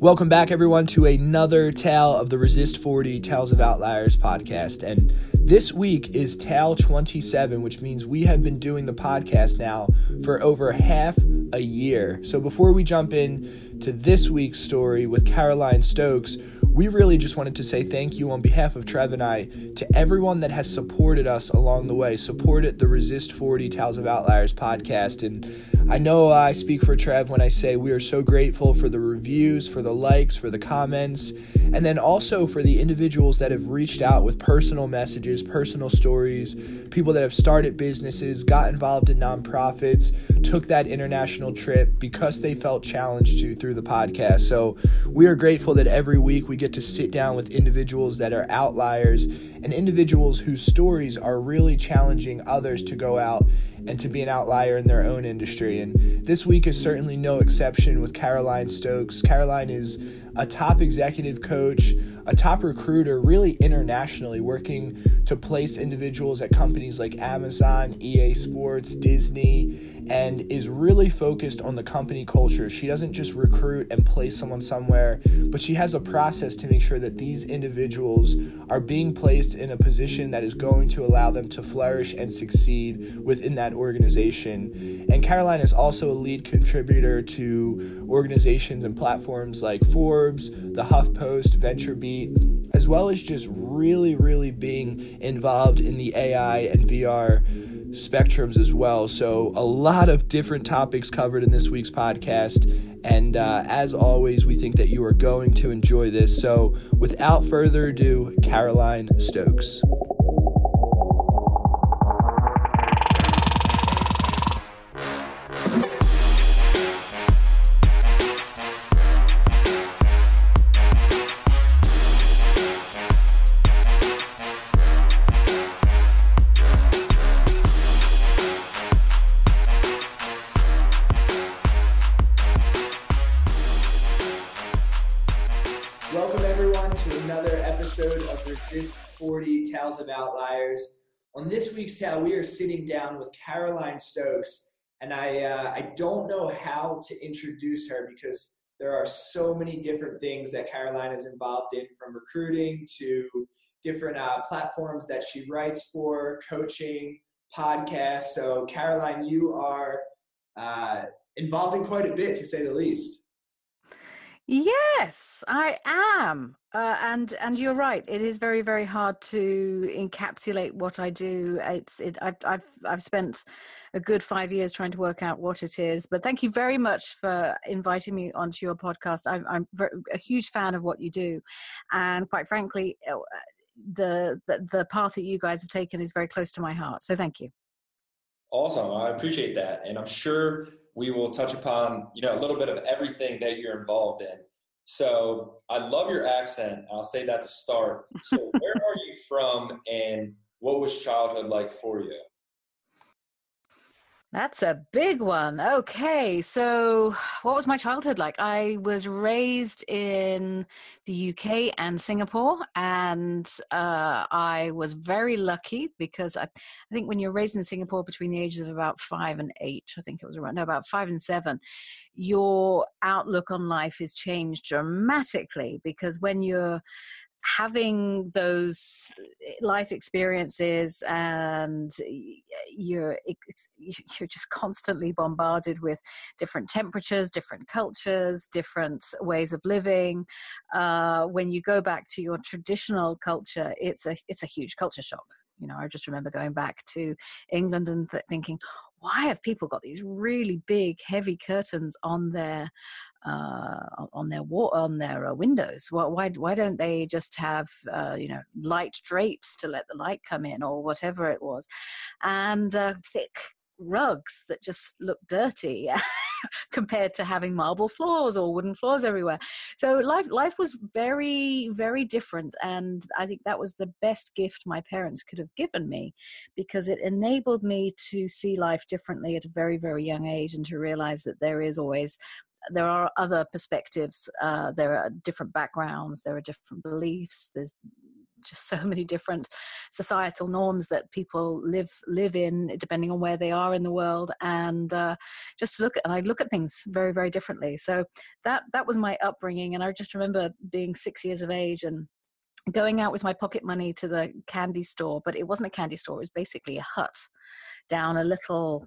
Welcome back, everyone, to another tale of the Resist 40 Tales of Outliers podcast. And this week is tale 27, which means we have been doing the podcast now for over half a year. So before we jump in to this week's story with Caroline Stokes, we really just wanted to say thank you on behalf of Trev and I to everyone that has supported us along the way, supported the Resist 40 Tales of Outliers podcast. And I know I speak for Trev when I say we are so grateful for the reviews, for the likes, for the comments, and then also for the individuals that have reached out with personal messages, personal stories, people that have started businesses, got involved in nonprofits, took that international trip because they felt challenged to through the podcast. So we are grateful that every week we get get to sit down with individuals that are outliers and individuals whose stories are really challenging others to go out and to be an outlier in their own industry. And this week is certainly no exception with Caroline Stokes. Caroline is a top executive coach, a top recruiter, really internationally, working to place individuals at companies like Amazon, EA Sports, Disney, and is really focused on the company culture. She doesn't just recruit and place someone somewhere, but she has a process to make sure that these individuals are being placed in a position that is going to allow them to flourish and succeed within that organization. And Caroline is also a lead contributor to organizations and platforms like Forbes, the HuffPost, VentureBeat, as well as just really, really being involved in the AI and VR spectrums as well. So, a lot of different topics covered in this week's podcast. And uh, as always, we think that you are going to enjoy this. So, without further ado, Caroline Stokes. Resist 40 Tales of Outliers. On this week's tale, we are sitting down with Caroline Stokes, and I, uh, I don't know how to introduce her because there are so many different things that Caroline is involved in, from recruiting to different uh, platforms that she writes for, coaching, podcasts. So, Caroline, you are uh, involved in quite a bit, to say the least. Yes, I am, uh, and and you're right. It is very very hard to encapsulate what I do. It's it. I've I've I've spent a good five years trying to work out what it is. But thank you very much for inviting me onto your podcast. I'm I'm a huge fan of what you do, and quite frankly, uh, the, the the path that you guys have taken is very close to my heart. So thank you. Awesome, I appreciate that, and I'm sure we will touch upon you know a little bit of everything that you're involved in. So I love your accent. I'll say that to start. So where are you from, and what was childhood like for you? That's a big one. Okay, so what was my childhood like? I was raised in the UK and Singapore, and uh, I was very lucky because I, I think when you're raised in Singapore between the ages of about five and eight, I think it was around no, about five and seven, your outlook on life is changed dramatically because when you're having those eh, life experiences and you're you're just constantly bombarded with different temperatures different cultures different ways of living uh, when you go back to your traditional culture it's a it's a huge culture shock. You know i just remember going back to england and th- thinking why have people got these really big heavy curtains on their uh, on their wall on their uh, windows? Well, why why don't they just have uh, you know light drapes to let the light come in or whatever it was? And uh, thick rugs that just look dirty compared to having marble floors or wooden floors everywhere. So life life was very very different and I think that was the best gift my parents could have given me because it enabled me to see life differently at a very very young age and to realize that there is always there are other perspectives uh, there are different backgrounds there are different beliefs there's just so many different societal norms that people live live in depending on where they are in the world and uh, just to look at and i look at things very very differently. So that that was my upbringing and i just remember being six years of age and going out with my pocket money to the candy store but it wasn't a candy store it was basically a hut down a little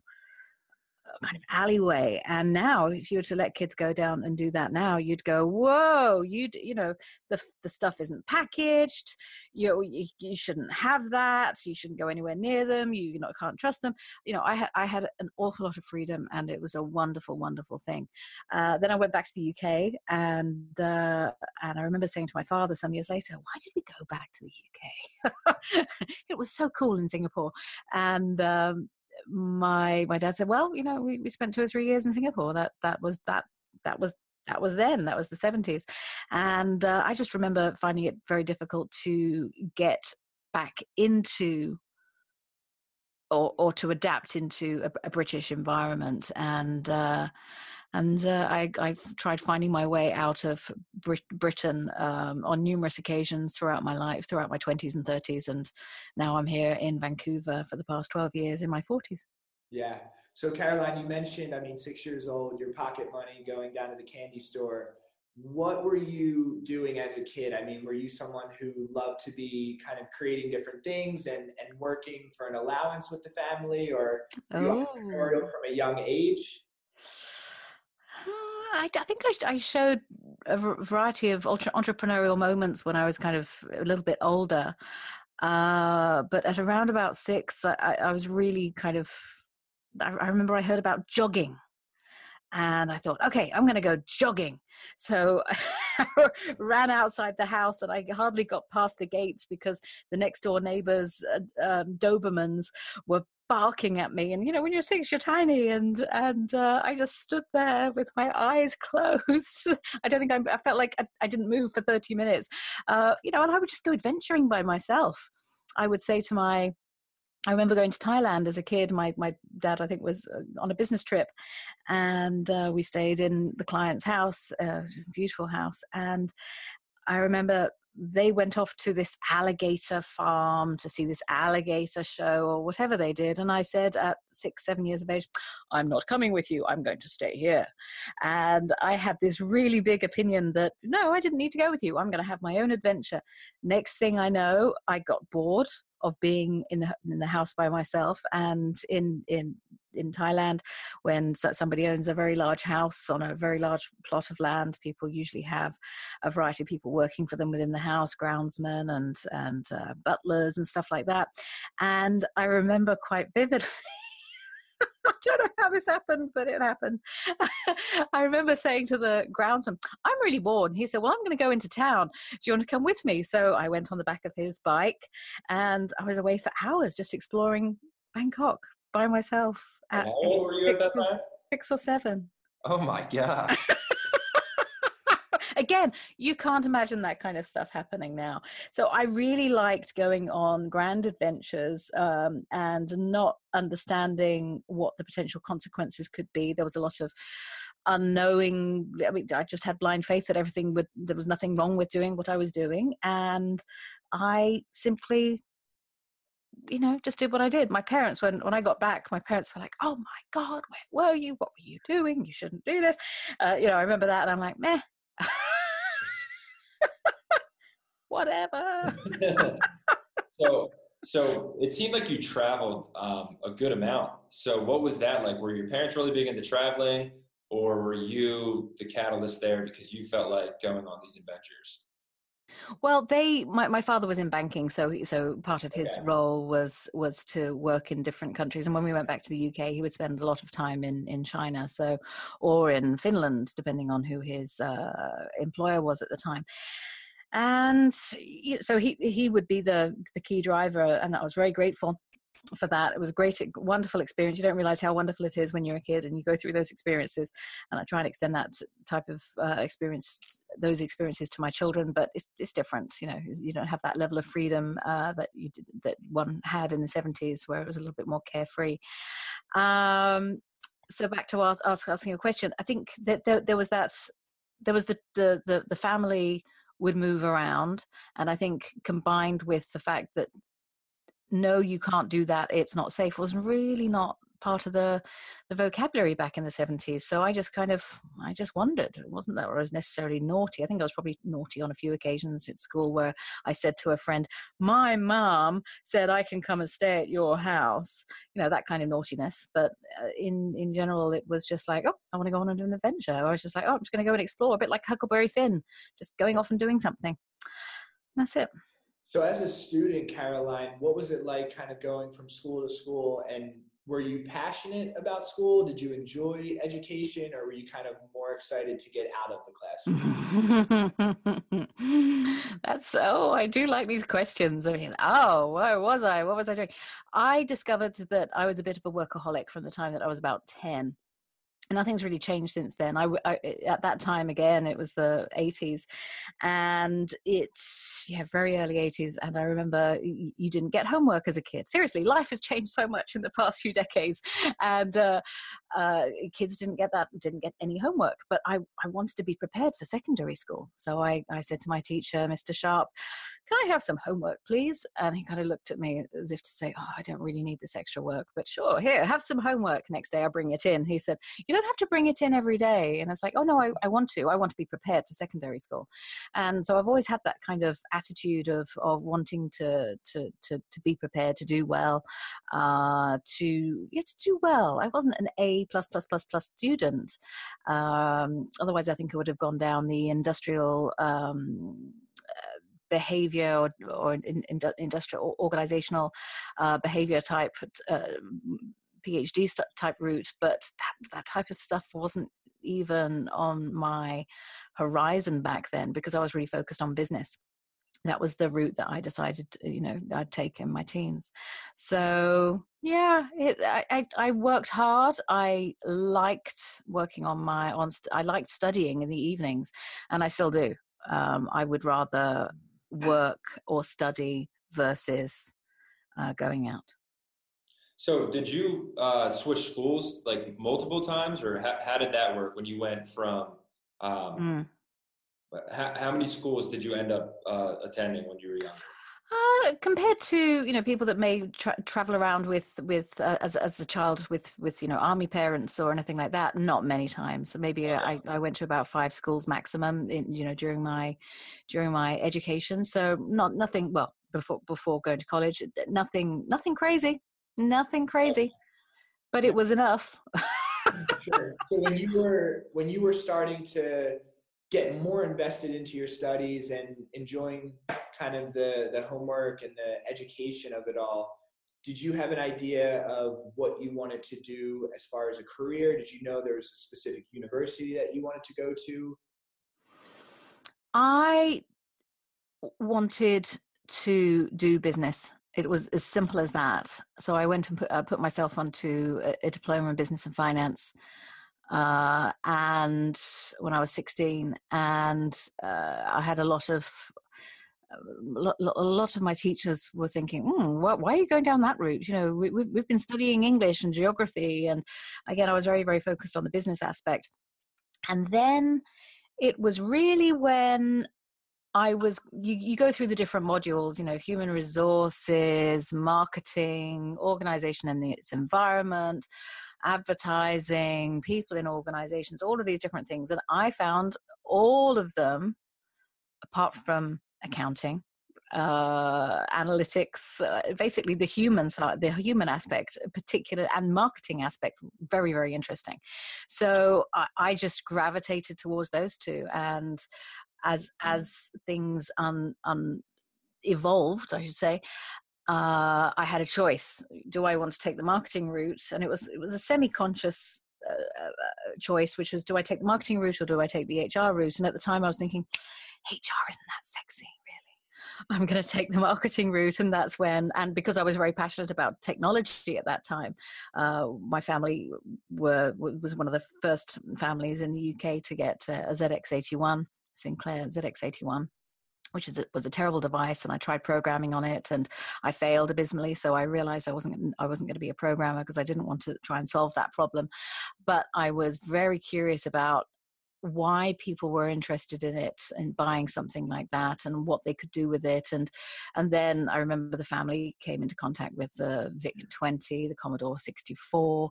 kind of alleyway. And now, if you were to let kids go down and do that now, you'd go, "Whoa! you'd, you know the the stuff isn't packaged. You you, you shouldn't have that. You shouldn't go anywhere near them. You, you know can't trust them. You know, I had I had an awful lot of freedom, and it was a wonderful, wonderful thing. Uh, then I went back to the UK, and uh, and I remember saying to my father some years later, "Why did we go back to the UK? it was so cool in Singapore." And um, my my dad said, "Well, you know, we, we spent two or three years in Singapore. That that was that that was that was then. That was the seventies, and uh, I just remember finding it very difficult to get back into or or to adapt into a, a British environment and." Uh, and uh, I, have tried finding my way out of Brit- Britain um, on numerous occasions throughout my life, throughout my 20s and 30s, and now I'm here in Vancouver for the past 12 years in my 40s. Yeah. So, Caroline, you mentioned, I mean, six years old, your pocket money going down to the candy store. What were you doing as a kid? I mean, were you someone who loved to be kind of creating different things and, and working for an allowance with the family, or oh. entrepreneurial from a young age? I, I think I, I, showed a variety of entrepreneurial moments when I was kind of a little bit older. Uh, but at around about six, I, I was really kind of. I, remember I heard about jogging, and I thought, okay, I'm going to go jogging. So I ran outside the house, and I hardly got past the gates because the next door neighbors, uh, um, Dobermans, were barking at me and you know when you're six you're tiny and and uh, i just stood there with my eyes closed i don't think I, I felt like I, I, didn't move for 30 minutes uh, you know and i would just go adventuring by myself i would say to my I remember going to Thailand as a kid. My my dad, I think, was uh, on a business trip, and uh, we stayed in the client's house, a beautiful house. And I remember they went off to this alligator farm to see this alligator show or whatever they did. And I said at six, seven years of age, I'm not coming with you. I'm going to stay here. And I had this really big opinion that no, I didn't need to go with you. I'm going to have my own adventure. Next thing I know, I got bored of being in the in the house by myself and in in in Thailand when somebody owns a very large house on a very large plot of land. People usually have a variety of people working for them within the house groundsmen and and uh, butlers and stuff like that. And I remember quite vividly I don't know how this happened, but it happened. I remember saying to the groundsman, I'm really bored. And he said, Well, I'm going to go into town. Do you want to come with me? So I went on the back of his bike and I was away for hours just exploring Bangkok by myself at, How old were you at that time? Six or seven. Oh my gosh. Again you can't imagine that kind of stuff happening now so i really liked going on grand adventures um, and not understanding what the potential consequences could be there was a lot of unknowing i mean i just had blind faith that everything would there was nothing wrong with doing what i was doing and i simply you know, just did what I did. My parents, when when I got back, my parents were like, "Oh my God, where were you? What were you doing? You shouldn't do this." Uh, you know, I remember that, and I'm like, "Meh, whatever. so, so it seemed like you traveled um, a good amount. So, what was that like? Were your parents really big into traveling, or were you the catalyst there because you felt like going on these adventures? Well, they my, my father was in banking, so so part of his okay. role was was to work in different countries. And when we went back to the UK, he would spend a lot of time in in China, so or in Finland, depending on who his uh, employer was at the time. And so he he would be the the key driver, and I was very grateful for that. It was a great, wonderful experience. You don't realize how wonderful it is when you're a kid and you go through those experiences. And I try and extend that type of uh, experience, those experiences to my children. But it's it's different. You know, you don't have that level of freedom uh, that you did, that one had in the 70s, where it was a little bit more carefree. Um, so back to ask, ask, asking a question, I think that there, there was that there was the, the the the family would move around. And I think combined with the fact that no, you can't do that, it's not safe, was really not part of the the vocabulary back in the 70s so i just kind of i just wondered it wasn't that i was necessarily naughty i think i was probably naughty on a few occasions at school where i said to a friend my mom said i can come and stay at your house you know that kind of naughtiness but uh, in in general it was just like oh i want to go on and do an adventure i was just like oh i'm just going to go and explore a bit like huckleberry finn just going off and doing something. That's it so as a student caroline what was it like kind of going from school to school and were you passionate about school? Did you enjoy education or were you kind of more excited to get out of the classroom? That's oh, I do like these questions. I mean, oh, where was I? What was I doing? I discovered that I was a bit of a workaholic from the time that I was about 10 nothing's really changed since then. I, I, at that time again, it was the 80s, and it's yeah, very early 80s. And I remember you, you, didn't get homework as a kid. Seriously, life has changed so much in the past few decades, and uh, uh, kids didn't get that, didn't get any homework. But I, I wanted to be prepared for secondary school, so I, I said to my teacher, Mr. Sharp, "Can I have some homework, please?" And he kind of looked at me as if to say, "Oh, I don't really need this extra work, but sure, here, have some homework." Next day, I'll bring it in. He said, "You don't." have to bring it in every day. And it's like, oh no, I, I want to. I want to be prepared for secondary school. And so I've always had that kind of attitude of of wanting to to to, to be prepared, to do well, uh, to yeah, to do well. I wasn't an A plus plus plus plus student. Um, otherwise, I think I would have gone down the industrial. Um, behavior or, or in, in, industrial organizational uh, behavior type uh, PhD st- type route, but that, that type of stuff wasn't even on my horizon back then because I was really focused on business. That was the route that I decided, to, you know, I'd take in my teens. So yeah, it, I, I, I worked hard. I liked working on my on. I liked studying in the evenings, and I still do. Um, I would rather work or study versus uh, going out. So, did you uh, switch schools like multiple times, or how, how did that work when you went from? Um, mm. how, how, many schools did you end up uh, attending when you were young? Uh, compared to you know people that may tra- travel around with with uh, as as a child with with you know army parents or anything like that, not many times. So maybe I, I went to about five schools maximum in you know during my during my education. So not nothing well before before going to college. Nothing nothing crazy Nothing crazy, but it was enough. sure. So when you were when you were starting to get more invested into your studies and enjoying kind of the the homework and the education of it all, did you have an idea of what you wanted to do as far as a career? Did you know there was a specific university that you wanted to go to? I wanted to do business it was as simple as that. So I went and put, uh, put myself onto a, a, diploma in business and finance. Uh, and when I was 16, and uh, I had a lot of uh, a lot of my teachers were thinking, mm, why are you going down that route? You know, we, we've been studying English and geography. And again, I was very, very focused on the business aspect. And then it was really when I was you, you go through the different modules, you know, human resources, marketing, organization and its environment, advertising, people in organizations, all of these different things. And I found all of them, apart from accounting, uh, analytics, uh, basically the human side, the human aspect, particular, and marketing aspect, very, very interesting. So I, I just gravitated towards those two, and as mm. as things un, un evolved, I should say, uh, I had a choice. Do I want to take the marketing route? And it was it was a semi-conscious uh, uh, choice, which was do I take the marketing route or do I take the HR route? And at the time, I was thinking, HR isn't that sexy, really. I'm going to take the marketing route, and that's when. And because I was very passionate about technology at that time, uh, my family were was one of the first families in the UK to get a ZX81 Sinclair ZX81 which is was a terrible device and I tried programming on it and I failed abysmally so I realized I wasn't I wasn't going to be a programmer because I didn't want to try and solve that problem. But I was very curious about why people were interested in it and buying something like that and what they could do with it. And and then i remember the family came into contact with the vic 20 the commodore 64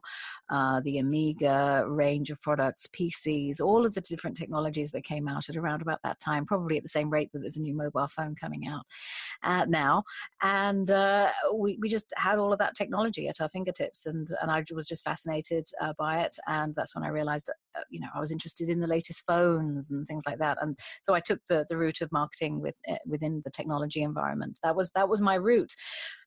uh, the amiga range of products pcs all of the different technologies that came out at around about that time probably at the same rate that there's a new mobile phone coming out uh, now. And uh, we, we just had all of that technology at our fingertips and and i was just fascinated uh, by it. And that's when i realized uh, you know i was interested in the latest phones and things like that. And so I took the the route of marketing with eh, within the technology environment. That was that was my route.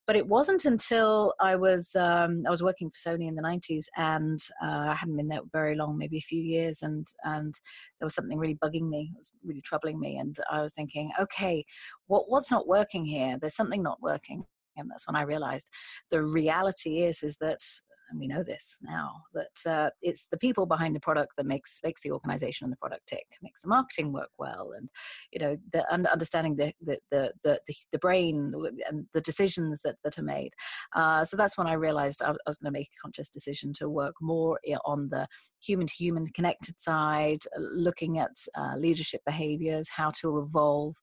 But it wasn't until I was um, I was working for Sony in the '90s, and uh, I hadn't been there very long, maybe a few years, and and there was something really bugging me, it was really troubling me, and I was thinking, okay, what what's not working here? There's something not working and that's when I realized the reality is is that and we know this now that uh, it's the people behind the product that makes makes the organization and the product tick makes the marketing work well and you know the understanding the the the the, the brain and the decisions that that are made. Uh, so that's when i realized i, was going to make a conscious decision to work more on the human to human connected side looking at uh, leadership behaviors how to evolve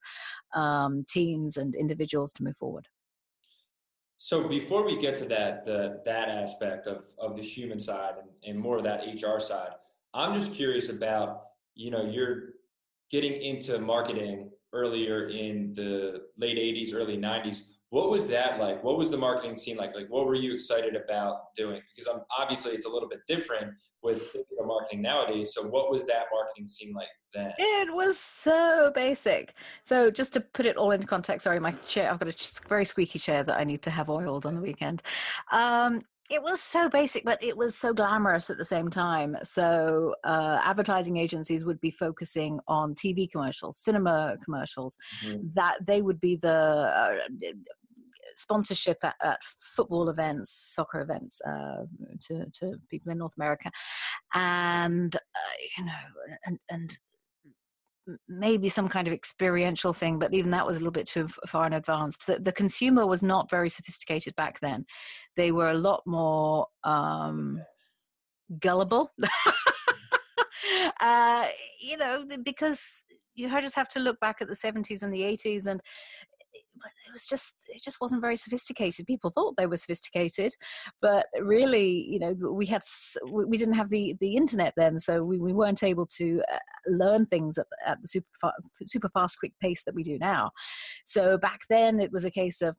um, teams and individuals to move forward so before we get to that, the that aspect of of the human side and, and more of that HR side, I'm just curious about, you know, you're getting into marketing earlier in the late 80s, early 90s. What was that like? What was the marketing scene like? Like, what were you excited about doing? Because I'm obviously it's a little bit different with marketing nowadays. So, what was that marketing scene like then? It was so basic. So just to put it all into context, sorry, my chair, I've got a very squeaky chair that I need to have oiled on the weekend. Um, it was so basic, but it was so glamorous at the same time. So, uh, advertising agencies would be focusing on TV commercials, cinema commercials, mm-hmm. that they would be the uh, sponsorship at, at, football events, soccer events uh, to, to people in North America. And, uh, you know, and, and maybe some kind of experiential thing, but even that was a little bit too far in advance. The, the consumer was not very sophisticated back then. They were a lot more um, gullible. uh, you know, because you just have to look back at the 70s and the 80s and it was just it just wasn't very sophisticated. People thought they were sophisticated but really you know we had we didn't have the the internet then so we, we weren't able to uh, learn things at, at the super super fast quick pace that we do now. So back then it was a case of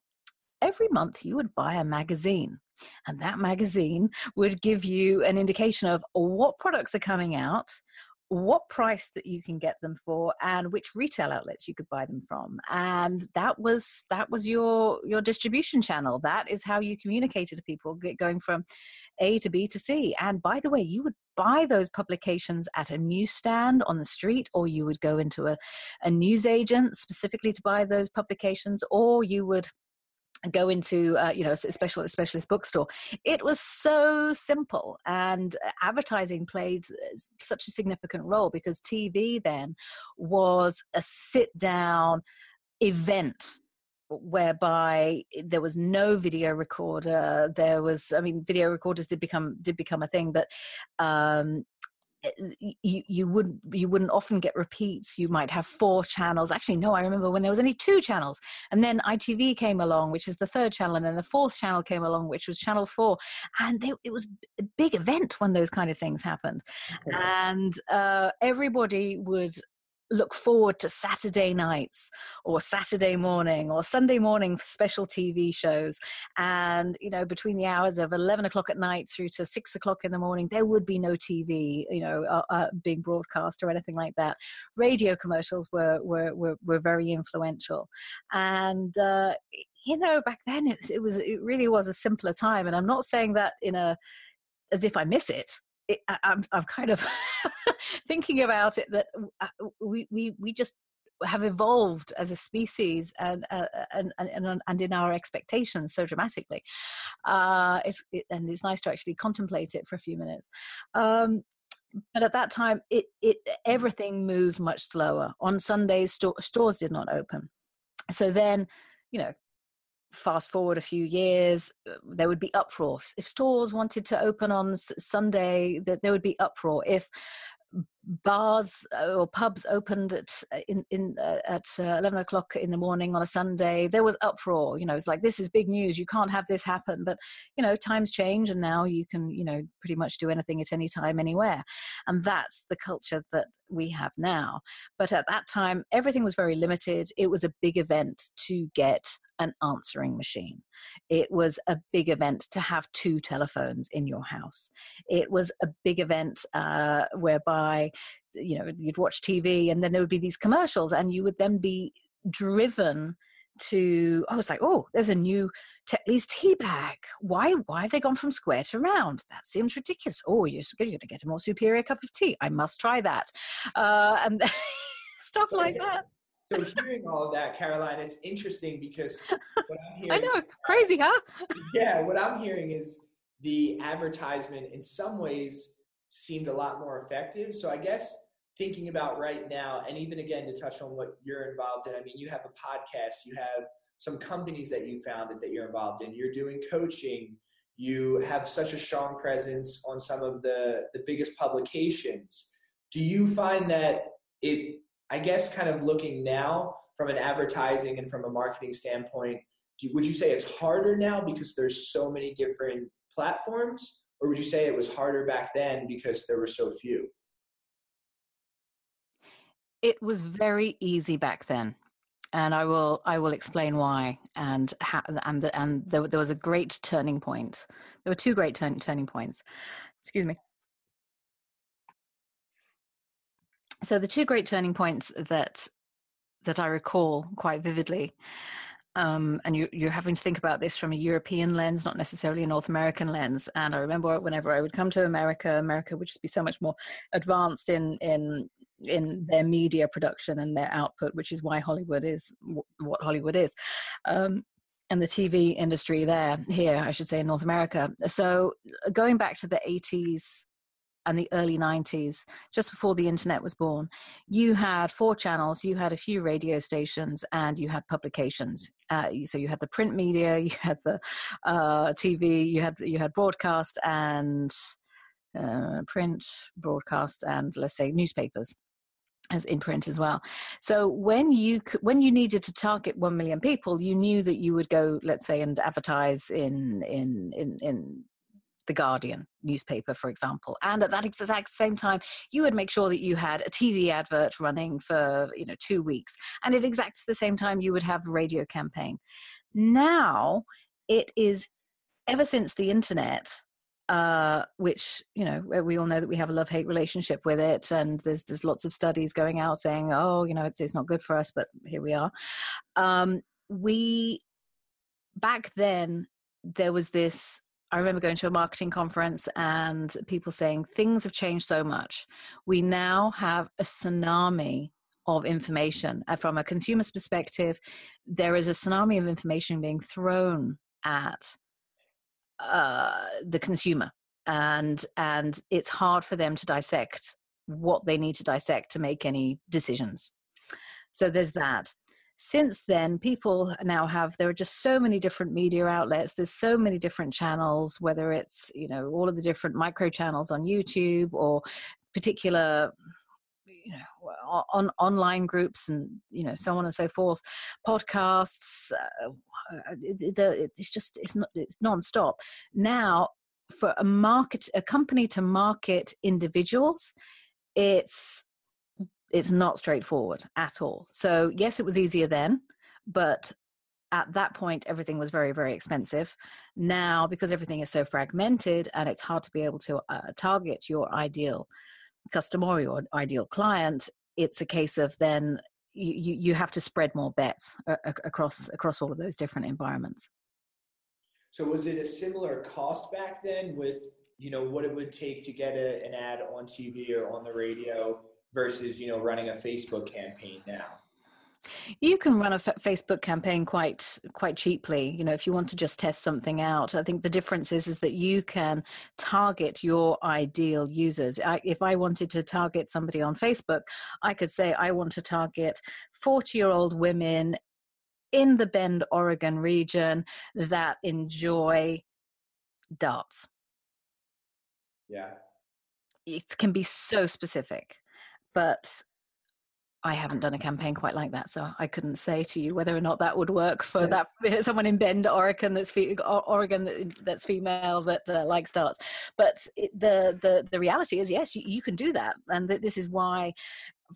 every month you would buy a magazine and that magazine would give you an indication of what products are coming out what price that you can get them for and which retail outlets you could buy them from and that was that was your your distribution channel. That is how you communicated to people going from a to b to c. And by the way you would buy those publications at a newsstand on the street or you would go into a, a news agent specifically to buy those publications or you would go into uh, you know a special specialist bookstore. It was so simple and advertising played such a significant role because tv then was a sit down event whereby there was no video recorder. There was i mean video recorders did become did become a thing but um you, you wouldn't you wouldn't often get repeats. You might have four channels. Actually no i remember when there was only two channels and then itv came along which is the third channel and then the fourth channel came along which was channel four and they, it was a big event when those kind of things happened. And uh, everybody would look forward to Saturday nights or Saturday morning or Sunday morning for special TV shows. And, you know, between the hours of 11 o'clock at night through to six o'clock in the morning, there would be no TV, you know, uh, uh, being broadcast or anything like that. Radio commercials were, were, were, were very influential. And, uh, you know, back then it, it was, it really was a simpler time. And I'm not saying that in a, as if I miss it it, I, am I'm kind of thinking about it that uh, we, we, we just have evolved as a species and uh, and, and and in our expectations so dramatically. Uh, it's it, and it's nice to actually contemplate it for a few minutes. Um, but at that time, it it everything moved much slower. On Sundays, sto- stores did not open. So then, you know, fast forward a few years, uh, there would be uproar. If stores wanted to open on Sunday, that there would be uproar. If bars uh, or pubs opened at uh, in, in uh, at uh, 11 o'clock in the morning on a sunday. There was uproar you know it's like this is big news you can't have this happen. But you know times change and now you can you know pretty much do anything at any time anywhere. And that's the culture that we have now. But at that time everything was very limited. It was a big event to get an answering machine. It was a big event to have two telephones in your house. It was a big event uh, whereby you know you'd watch TV and then there would be these commercials and you would then be driven to I was like, oh, there's a new Tetley's tea bag. Why why have they gone from square to round? That seems ridiculous. Oh, you're, you're going to get a more superior cup of tea. I must try that, uh, and stuff like that so hearing all of that, Caroline, it's interesting because what I'm hearing. I know, crazy, huh? yeah, what I'm hearing is the advertisement in some ways seemed a lot more effective. So I guess thinking about right now, and even again to touch on what you're involved in, I mean, you have a podcast, you have some companies that you founded that you're involved in, you're doing coaching, you have such a strong presence on some of the the biggest publications. Do you find that it I guess kind of looking now from an advertising and from a marketing standpoint, do, would you say it's harder now because there's so many different platforms, or would you say it was harder back then because there were so few? It was very easy back then and I will I will explain why and how, and the, and there, there was a great turning point. There were two great turn, turning points. Excuse me. so the two great turning points that that I recall quite vividly, um, and you, you're having to think about this from a European lens, not necessarily a North American lens. And I remember whenever I would come to America, America would just be so much more advanced in in in their media production and their output, which is why Hollywood is what Hollywood is. Um, and the TV industry there, here, I should say, in North America. So, going back to the 80s and the early 90s, just before the internet was born, you had four channels, you had a few radio stations, and you had publications. Uh, so you had the print media, you had the uh, TV, you had you had broadcast and uh, print, broadcast, and let's say newspapers as in print as well. So when you when you needed to target one million people, you knew that you would go, let's say, and advertise in in in, in the Guardian newspaper, for example. And at that exact same time, you would make sure that you had a TV advert running for, you know, two weeks. And at exactly the same time, you would have a radio campaign. Now, it is ever since the internet, uh, which you know we all know that we have a love hate relationship with it, and there's there's lots of studies going out saying, oh, you know, it's it's not good for us, but here we are. Um, we back then there was this I remember going to a marketing conference and people saying things have changed so much. We now have a tsunami of information. And from a consumer's perspective, there is a tsunami of information being thrown at uh, the consumer, and and it's hard for them to dissect what they need to dissect to make any decisions. So there's that since then people now have there are just so many different media outlets there's so many different channels whether it's you know all of the different micro channels on youtube or particular you know on online groups and you know so on and so forth. Podcasts uh, it, it, it's just it's not it's non-stop. Now for a market a company to market individuals it's it's not straightforward at all. So, yes, it was easier then, but at that point, everything was very, very expensive. Now, because everything is so fragmented and it's hard to be able to uh, target your ideal customer or your ideal client, it's a case of then you, you have to spread more bets across across all of those different environments. So, was it a similar cost back then with you know what it would take to get a, an ad on TV or on the radio versus you know running a Facebook campaign now? You can run a F- Facebook campaign quite quite cheaply. You know, if you want to just test something out, I think the difference is is that you can target your ideal users. I, if I wanted to target somebody on Facebook, I could say I want to target forty year old women in the Bend, Oregon region that enjoy darts. Yeah, it can be so specific but I haven't done a campaign quite like that, so I couldn't say to you whether or not that would work for yeah. that someone in Bend, Oregon that's fe- Oregon that's female that uh, likes darts. But it, the the the reality is, yes, you, you can do that, and th- this is why,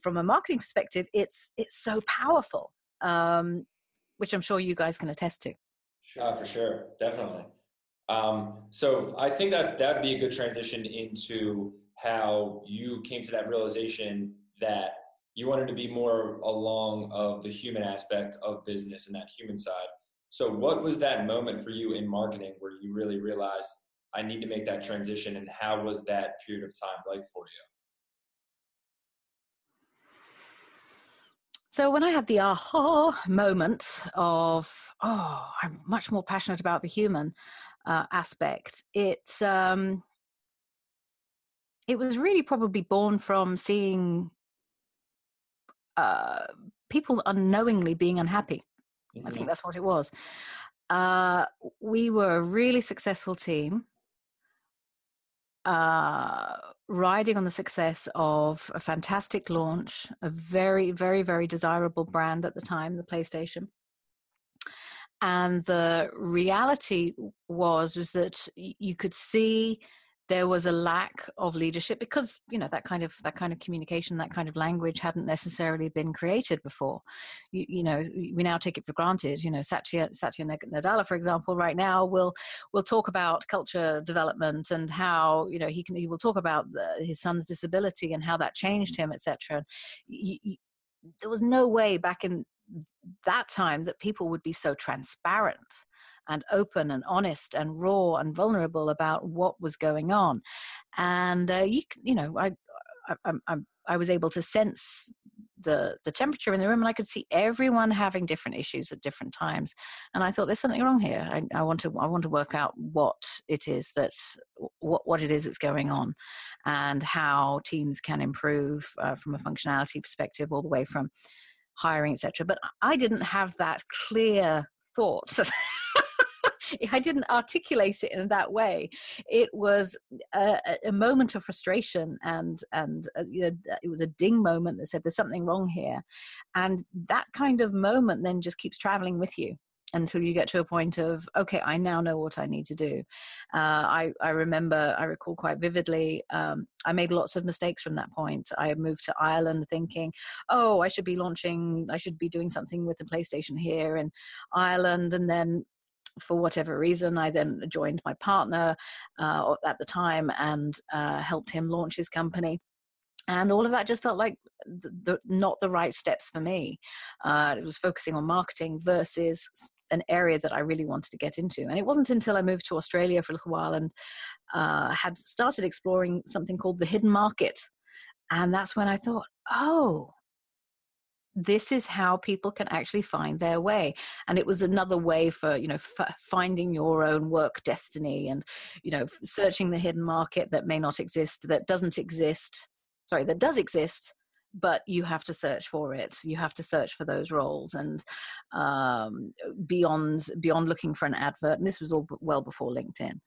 from a marketing perspective, it's it's so powerful, um, which I'm sure you guys can attest to. Sure, for sure, definitely. Um, so I think that that'd be a good transition into how you came to that realization that you wanted to be more along of the human aspect of business and that human side. So what was that moment for you in marketing where you really realized I need to make that transition and how was that period of time like for you? So when I had the aha moment of, oh, I'm much more passionate about the human uh, aspect, it um, it was really probably born from seeing uh, people unknowingly being unhappy. Mm-hmm. I think mm-hmm. that's what it was. Uh, we were a really successful team, uh, riding on the success of a fantastic launch, a very, very, very desirable brand at the time, the PlayStation. And the reality was was that you could see there was a lack of leadership because you know that kind of that kind of communication that kind of language hadn't necessarily been created before. You, you know we now take it for granted you know satya satya nadella for example right now will will talk about culture development and how you know he can he will talk about the, his son's disability and how that changed mm. him etc there was no way back in that time that people would be so transparent and open and honest and raw and vulnerable about what was going on. And uh, you, you know, I, I, I, I was able to sense the the temperature in the room and I could see everyone having different issues at different times. And I thought there's something wrong here. I, I want to I want to work out what it is that's what what it is that's going on and how teams can improve uh, from a functionality perspective all the way from hiring etc but I didn't have that clear thought I didn't articulate it in that way. It was a, a moment of frustration, and and uh, you know, it was a ding moment that said there's something wrong here, and that kind of moment then just keeps traveling with you until you get to a point of okay i now know what i need to do. Uh, I, I remember i recall quite vividly um, i made lots of mistakes from that point. I moved to ireland thinking oh i should be launching i should be doing something with the playstation here in ireland and then for whatever reason, I then joined my partner uh, at the time and uh, helped him launch his company. And all of that just felt like the, the not the right steps for me. Uh, it was focusing on marketing versus an area that I really wanted to get into. And it wasn't until I moved to Australia for a little while and uh, had started exploring something called the hidden market. And that's when I thought, oh, this is how people can actually find their way. And it was another way for you know f- finding your own work destiny and you know searching the hidden market that may not exist that doesn't exist sorry that does exist but you have to search for it. You have to search for those roles and um, beyond beyond looking for an advert. And this was all well before linkedin.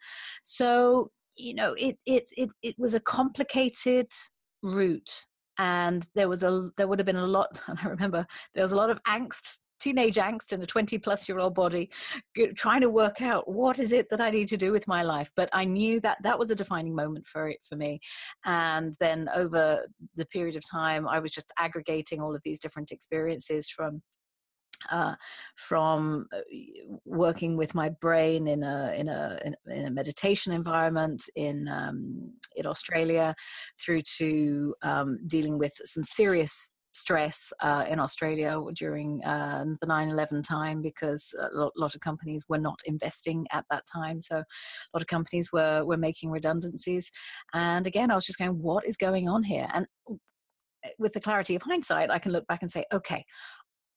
So you know it it it, it was a complicated route and there was a there would have been a lot and i remember there was a lot of angst teenage angst in a 20 plus year old body trying to work out what is it that i need to do with my life but i knew that that was a defining moment for it for me. And then over the period of time i was just aggregating all of these different experiences from uh, from uh, working with my brain in a in a in, a meditation environment in um, in Australia, through to um, dealing with some serious stress uh, in Australia during uh, the 9/11 time because a lot of companies were not investing at that time. So a lot of companies were were making redundancies, and again, I was just going, "What is going on here?" And with the clarity of hindsight, I can look back and say, "Okay,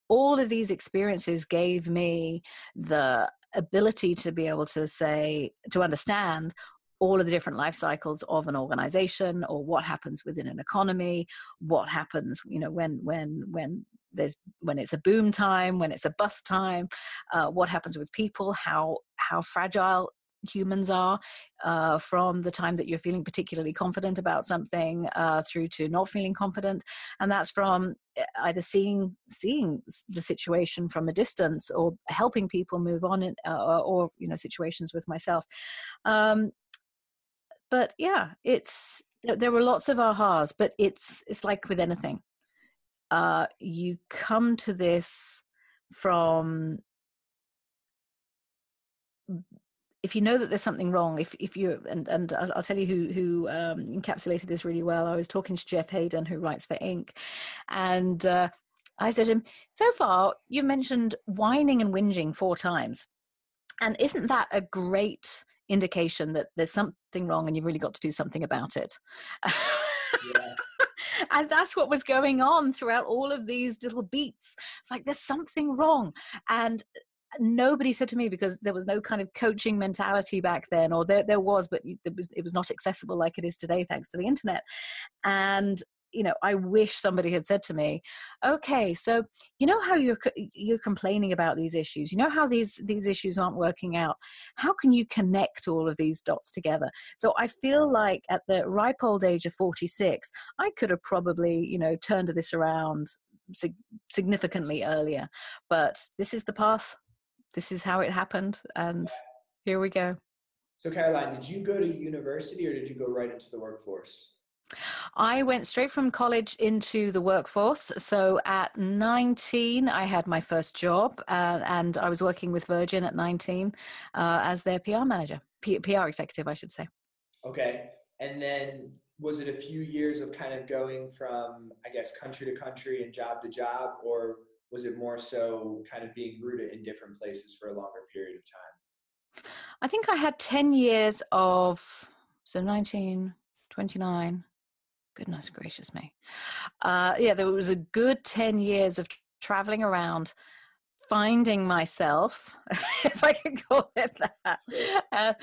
all of these experiences gave me the ability to be able to say to understand all of the different life cycles of an organization or what happens within an economy what happens you know when when when there's when it's a boom time when it's a bust time uh, what happens with people how how fragile humans are uh, from the time that you're feeling particularly confident about something uh, through to not feeling confident and that's from eh, either seeing seeing the situation from a distance or helping people move on in, uh, or you know situations with myself. Um, but yeah it's there were lots of ahas but it's it's like with anything. Uh, you come to this from if you know that there's something wrong, if if you and and I'll, I'll tell you who who um, encapsulated this really well. I was talking to Jeff Haden, who writes for Inc., and uh, I said to him, "So far, you've mentioned whining and whinging four times, and isn't that a great indication that there's something wrong and you've really got to do something about it?" Yeah. and that's what was going on throughout all of these little beats. It's like there's something wrong, and nobody said to me because there was no kind of coaching mentality back then or there, there was but it was, it was not accessible like it is today thanks to the internet. And you know i wish somebody had said to me okay so you know how you're you're complaining about these issues you know how these these issues aren't working out? How can you connect all of these dots together? So i feel like at the ripe old age of 46 i could have probably you know turned this around significantly earlier. But this is the path this is how it happened and here we go so caroline did you go to university or did you go right into the workforce I went straight from college into the workforce. So at 19, I had my first job, uh, and I was working with Virgin at 19 uh, as their PR manager, P- PR executive, I should say. Okay. And then was it a few years of kind of going from, I guess, country to country and job to job, or was it more so kind of being rooted in different places for a longer period of time? I think I had 10 years of, so 19, 29. Goodness gracious me. Uh, yeah, there was a good 10 years of traveling around finding myself, if I can call it that, uh,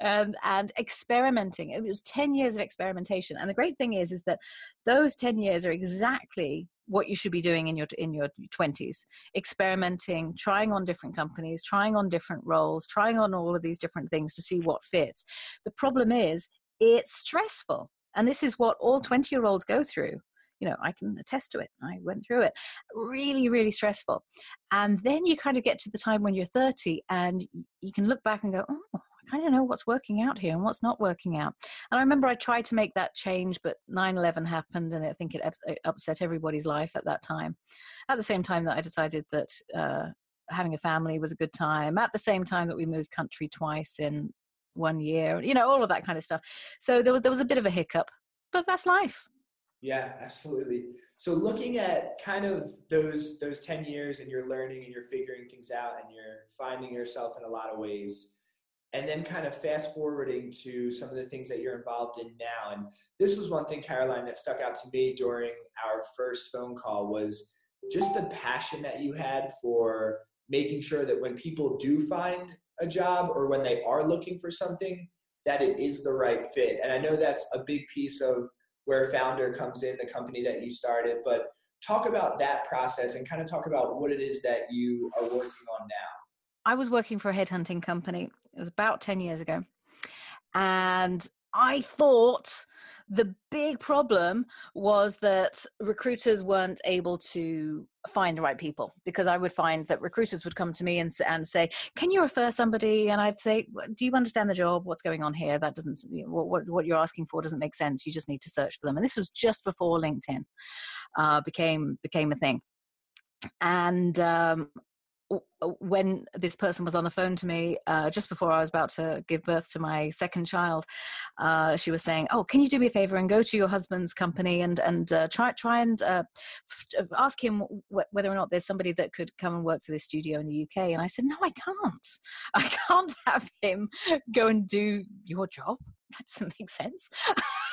and, and experimenting. It was 10 years of experimentation. And the great thing is, is that those 10 years are exactly what you should be doing in your in your 20s experimenting trying on different companies trying on different roles trying on all of these different things to see what fits. The problem is it's stressful and this is what all 20 year olds go through. You know i can attest to it. I went through it. Really really stressful. And then you kind of get to the time when you're 30 and you can look back and go oh I kind of know what's working out here and what's not working out. And I remember I tried to make that change, but 9 11 happened and I think it upset everybody's life at that time. At the same time that I decided that uh, having a family was a good time, at the same time that we moved country twice in one year, you know, all of that kind of stuff. So there was, there was a bit of a hiccup, but that's life. Yeah, absolutely. So looking at kind of those those 10 years and you're learning and you're figuring things out and you're finding yourself in a lot of ways and then kind of fast forwarding to some of the things that you're involved in now. And this was one thing caroline that stuck out to me during our first phone call was just the passion that you had for making sure that when people do find a job or when they are looking for something that it is the right fit. And i know that's a big piece of where founder comes in the company that you started but talk about that process and kind of talk about what it is that you are working on now. I was working for a headhunting company. It was about 10 years ago. And I thought the big problem was that recruiters weren't able to find the right people because I would find that recruiters would come to me and, and say, Can you refer somebody? And I'd say, Do you understand the job? What's going on here? That doesn't, what, what, what you're asking for doesn't make sense. You just need to search for them. And this was just before LinkedIn uh, became, became a thing. And um, when this person was on the phone to me uh, just before I was about to give birth to my second child, uh, she was saying, "Oh, can you do me a favor and go to your husband's company and and uh, try try and uh, uh, ask him wh- whether or not there's somebody that could come and work for this studio in the UK?" And I said, "No, I can't. I can't have him go and do your job. That doesn't make sense."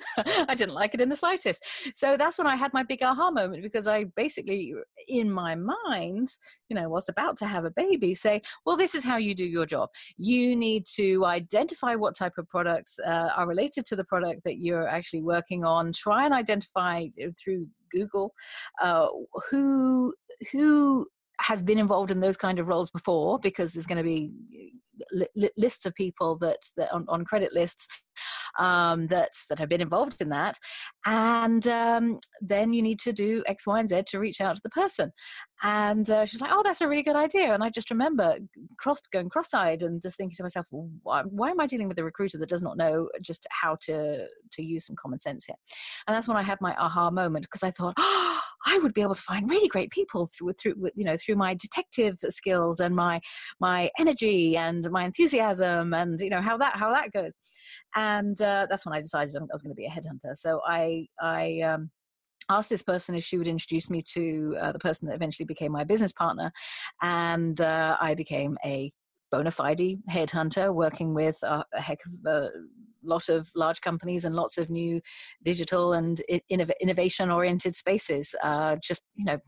I didn't like it in the slightest. So that's when I had my big aha moment because I basically, in my mind, you know, was about to have a baby, say, well, this is how you do your job. You need to identify what type of products uh, are related to the product that you're actually working on. Try and identify uh, through Google uh, who who has been involved in those kind of roles before because there's going to be li- li- lists of people that, that on, on credit lists um, that that have been involved in that, and um, then you need to do X, Y, and Z to reach out to the person. And uh, she's like, "Oh, that's a really good idea." And I just remember cross going cross-eyed and just thinking to myself, why, "Why am I dealing with a recruiter that does not know just how to to use some common sense here?" And that's when I had my aha moment because I thought, "Oh." I would be able to find really great people through through you know through my detective skills and my my energy and my enthusiasm and you know how that how that goes, and uh, that's when I decided I was going to be a headhunter. So I I um, asked this person if she would introduce me to uh, the person that eventually became my business partner, and uh, I became a bona fide headhunter working with a, a heck of a lot of large companies and lots of new digital and innovation oriented spaces uh, just you know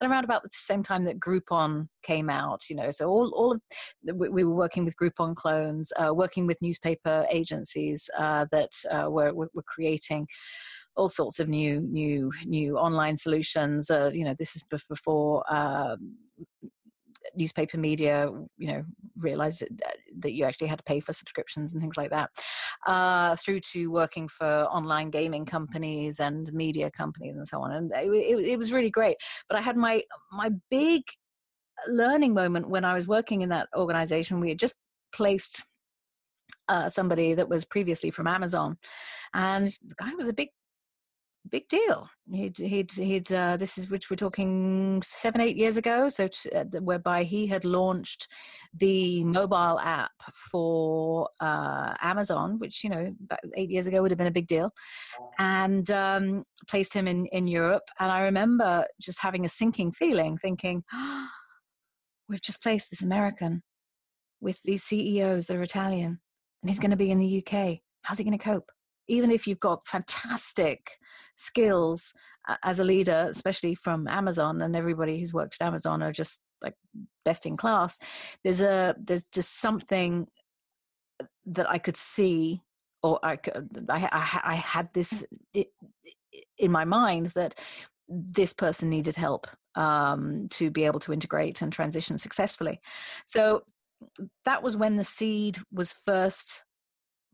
and around about the same time that groupon came out you know so all, all of we were working with groupon clones uh, working with newspaper agencies uh, that uh, were, were creating all sorts of new new new online solutions uh, you know this is before um, newspaper media, you know, realized that you actually had to pay for subscriptions and things like that, uh, through to working for online gaming companies and media companies and so on. And it, it, it was really great. But I had my my big learning moment when I was working in that organization. We had just placed uh, somebody that was previously from Amazon, and the guy was a big big deal. He'd he'd he'd uh, this is which we're talking seven eight years ago. So t- uh, whereby he had launched the mobile app for uh, Amazon, which you know about eight years ago would have been a big deal, and um, placed him in in Europe. And I remember just having a sinking feeling, thinking, oh, we've just placed this American with these CEOs that are Italian, and he's going to be in the UK. How's he going to cope? Even if you've got fantastic skills uh, as a leader, especially from Amazon, and everybody who's worked at Amazon are just like best in class. There's a there's just something that I could see, or I I, I, I had this in my mind that this person needed help um, to be able to integrate and transition successfully. So that was when the seed was first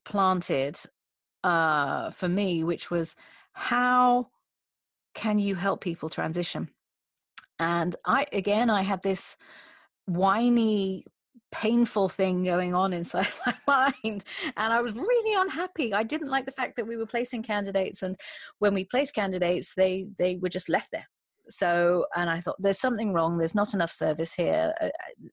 planted uh, for me, which was how can you help people transition? And I, again, I had this whiny, painful thing going on inside my mind. And I was really unhappy. I didn't like the fact that we were placing candidates. And when we placed candidates, they, they were just left there so and i thought there's something wrong. There's not enough service here. Uh,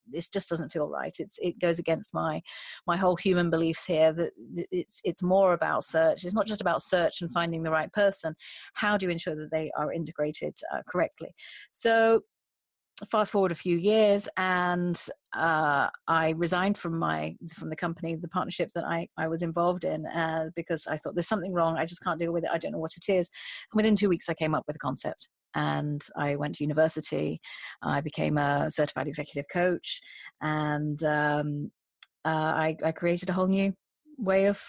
this just doesn't feel right. It's it goes against my my whole human beliefs here that it's it's more about search. It's not just about search and finding the right person. How do you ensure that they are integrated uh, correctly? So fast forward a few years and uh, i resigned from my from the company the partnership that i, I was involved in uh, because i thought there's something wrong. I just can't deal with it. I don't know what it is. And within two weeks i came up with a concept and I went to university. I became a certified executive coach, and um, uh, I, I, created a whole new way of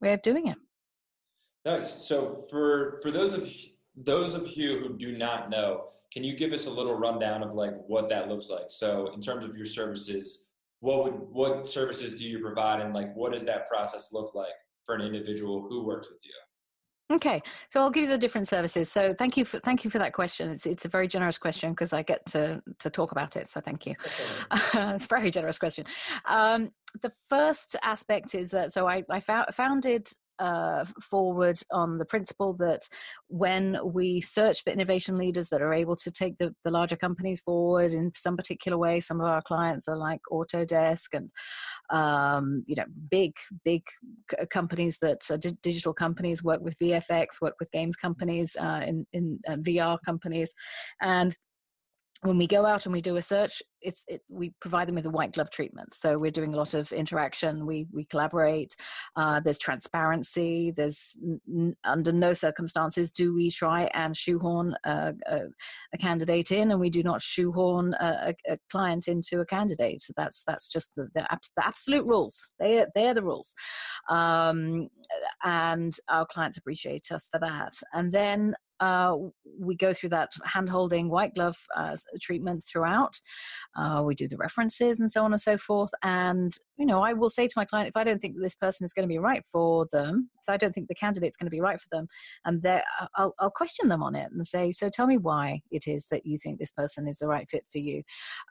way of doing it. Nice. So for for those of those of you who do not know, can you give us a little rundown of like what that looks like? So in terms of your services, what would what services do you provide, and like what does that process look like for an individual who works with you? Okay, so I'll give you the different services. So thank you for thank you for that question. It's it's a very generous question because I get to to talk about it. So thank you. Okay. it's a very generous question. Um, the first aspect is that so I I founded uh, forward on the principle that when we search for innovation leaders that are able to take the, the larger companies forward in some particular way, some of our clients are like Autodesk and um, you know big big companies that uh, digital companies work with VFX, work with games companies, uh, in in uh, VR companies, and when we go out and we do a search it's it, we provide them with a white glove treatment. So we're doing a lot of interaction. We we collaborate. Uh, there's transparency. There's n- under no circumstances do we try and shoehorn a, a, a candidate in and we do not shoehorn a, a, client into a candidate. So that's that's just the, the, the absolute rules. They they're the rules. Um, and our clients appreciate us for that. And then uh, we go through that hand holding white glove uh, treatment throughout. Uh, we do the references and so on and so forth. And, you know, I will say to my client, if I don't think this person is going to be right for them, if I don't think the candidate's going to be right for them, and I'll, I'll question them on it and say, so tell me why it is that you think this person is the right fit for you.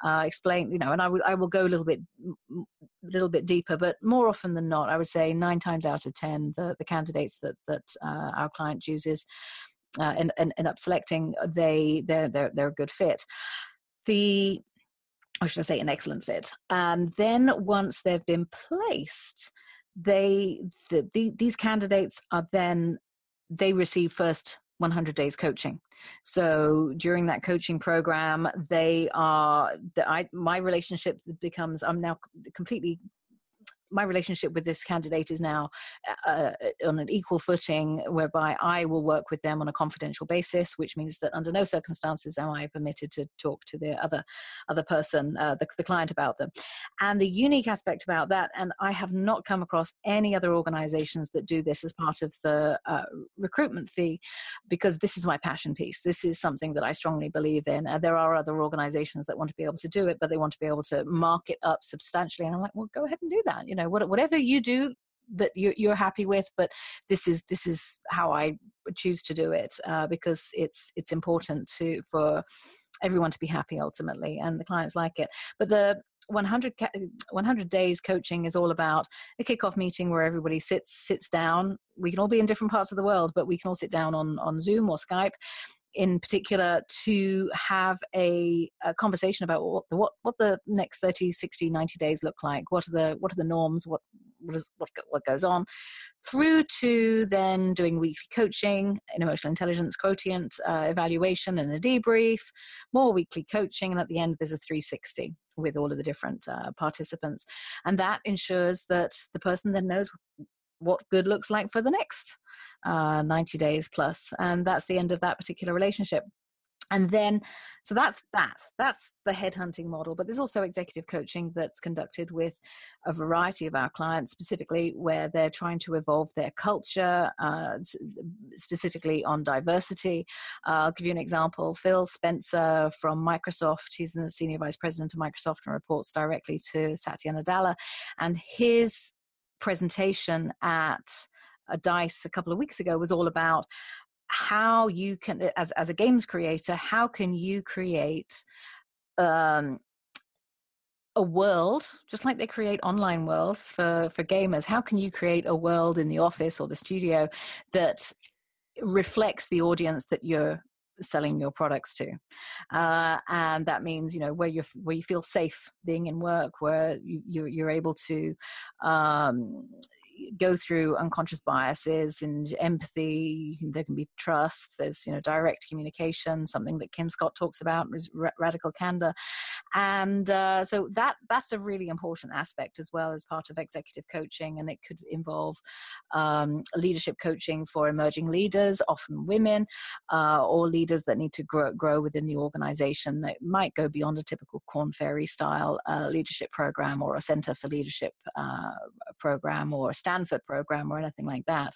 Uh, explain, you know, and I will, go a little bit, little bit deeper, but more often than not, I would say nine times out of 10, the, the candidates that, that uh, our client chooses uh, and, and end up selecting, they, they're, they're, they're a good fit. The, or should I say, an excellent fit. And then once they've been placed, they the, the, these candidates are then they receive first 100 days coaching so during that coaching program they are the, I, my relationship becomes i'm now completely my relationship with this candidate is now uh, uh, on an equal footing, whereby I will work with them on a confidential basis, which means that under no circumstances am I permitted to talk to the other other person, uh, the, the client, about them. And the unique aspect about that, and I have not come across any other organizations that do this as part of the uh, recruitment fee, because this is my passion piece. This is something that I strongly believe in. Uh, there are other organizations that want to be able to do it, but they want to be able to mark it up substantially. And I'm like, well, go ahead and do that. You know know whatever you do that you're happy with but this is this is how i choose to do it uh, because it's it's important to for everyone to be happy ultimately and the clients like it. But the 100, 100 days coaching is all about a kickoff meeting where everybody sits sits down. We can all be in different parts of the world but we can all sit down on on zoom or skype in particular to have a, a, conversation about what the, what, what the next 30 60 90 days look like. What are the what are the norms? What what, is, what, what goes on? Through to then doing weekly coaching an emotional intelligence quotient uh, evaluation and a debrief more weekly coaching and at the end there's a 360 with all of the different uh, participants. And that ensures that the person then knows what good looks like for the next uh, 90 days plus and that's the end of that particular relationship. And then so that's that. That's the headhunting model but there's also executive coaching that's conducted with a variety of our clients specifically where they're trying to evolve their culture uh, specifically on diversity. Uh, i'll give you an example. Phil spencer from microsoft he's the senior vice president of microsoft and reports directly to satya nadella and his presentation at a dice a couple of weeks ago was all about how you can as, as a games creator how can you create um, a world just like they create online worlds for for gamers how can you create a world in the office or the studio that reflects the audience that you're selling your products to uh, and that means you know where you where you feel safe being in work where you, you're, able to um, go through unconscious biases and empathy there can be trust there's you know direct communication something that kim scott talks about radical candor. And uh, so that that's a really important aspect as well as part of executive coaching and it could involve um, leadership coaching for emerging leaders often women uh, or leaders that need to grow, grow within the organization that might go beyond a typical Korn Ferry style uh, leadership program or a center for leadership uh, program or a Stanford program or anything like that.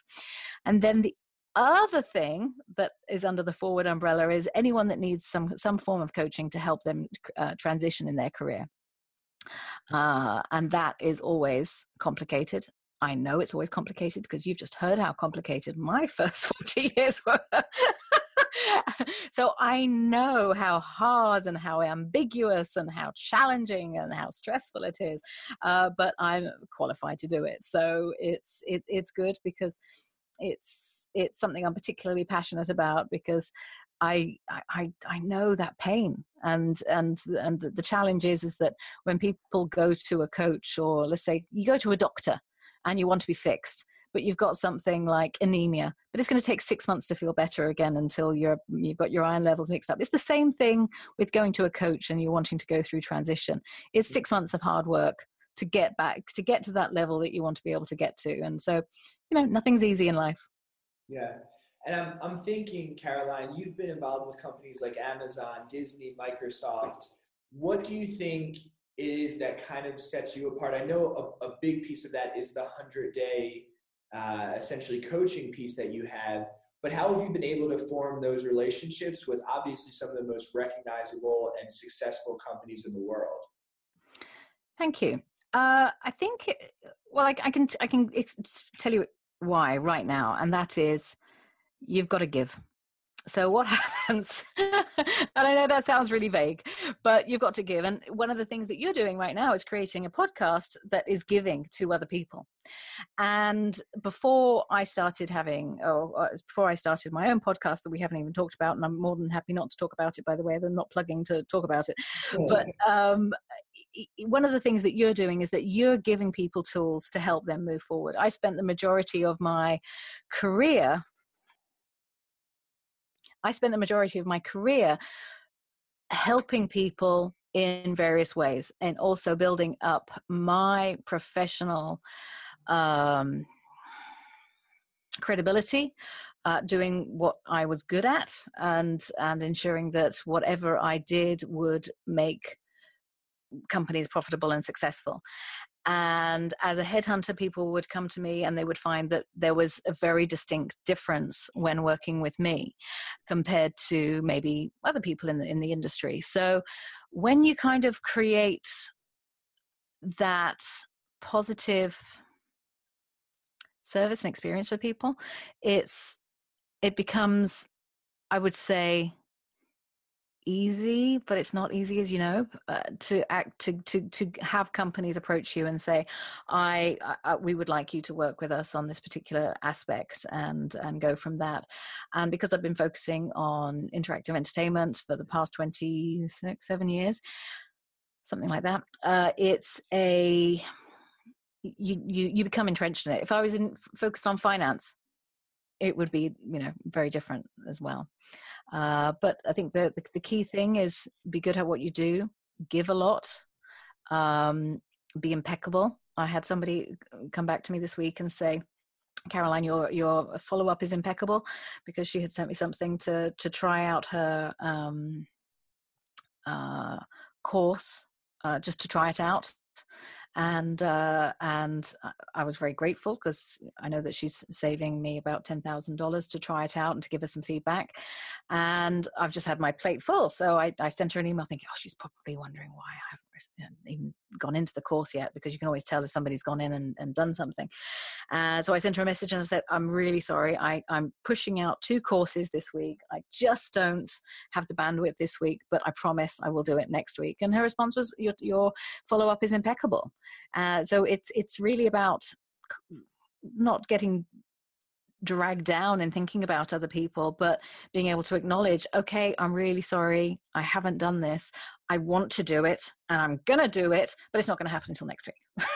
And then the other thing that is under the forward umbrella is anyone that needs some some form of coaching to help them uh, transition in their career. Uh, and that is always complicated. I know it's always complicated because you've just heard how complicated my first 40 years were so I know how hard and how ambiguous and how challenging and how stressful it is, uh, but I'm qualified to do it. So it's it, it's good because it's it's something I'm particularly passionate about because I, I I know that pain and and and the challenge is is that when people go to a coach or let's say you go to a doctor and you want to be fixed but you've got something like anemia, but it's going to take six months to feel better again until you're, you've got your iron levels mixed up. It's the same thing with going to a coach and you're wanting to go through transition. It's mm. six months of hard work to get back, to get to that level that you want to be able to get to. And so, you know, nothing's easy in life. Yeah. And I'm, I'm thinking, Caroline, you've been involved with companies like Amazon, Disney, Microsoft. What do you think it is that kind of sets you apart? I know a, a big piece of that is the 100 day uh, essentially coaching piece that you have. but how have you been able to form those relationships with obviously some of the most recognizable and successful companies in the world? Thank you. Uh, I think, well, I, I can I can tell you why right now, and that is you've got to give. So what happens? and I know that sounds really vague, but you've got to give. And one of the things that you're doing right now is creating a podcast that is giving to other people. And before I started having, or before I started my own podcast that we haven't even talked about, and I'm more than happy not to talk about it, by the way, they're not plugging to talk about it. Yeah. But um, one of the things that you're doing is that you're giving people tools to help them move forward. I spent the majority of my career I spent the majority of my career helping people in various ways and also building up my professional um, credibility uh, doing what I was good at and and ensuring that whatever I did would make companies profitable and successful and as a headhunter people would come to me and they would find that there was a very distinct difference when working with me compared to maybe other people in the in the industry. So when you kind of create that positive service and experience for people it's it becomes i would say easy but it's not easy as you know uh, to act to to to have companies approach you and say I, I, we would like you to work with us on this particular aspect and and go from that. And because i've been focusing on interactive entertainment for the past 26 7 years something like that uh, it's a you, you you become entrenched in it. If i was in focused on finance it would be you know very different as well. Uh, but i think the, the, the key thing is be good at what you do give a lot um, be impeccable. I had somebody come back to me this week and say caroline your your follow-up is impeccable because she had sent me something to to try out her um, uh, course uh, just to try it out and uh, and I was very grateful because I know that she's saving me about ten thousand dollars to try it out and to give her some feedback. And I've just had my plate full, so I, I sent her an email thinking, oh, she's probably wondering why I haven't even gone into the course yet because you can always tell if somebody's gone in and, and done something. Uh, so I sent her a message and I said, I'm really sorry. I, I'm pushing out two courses this week. I just don't have the bandwidth this week, but I promise I will do it next week. And her response was, Your, your follow up is impeccable. Uh, so it's, it's really about not getting dragged down in thinking about other people, but being able to acknowledge, okay, I'm really sorry, I haven't done this. I want to do it and I'm going to do it, but it's not going to happen until next week.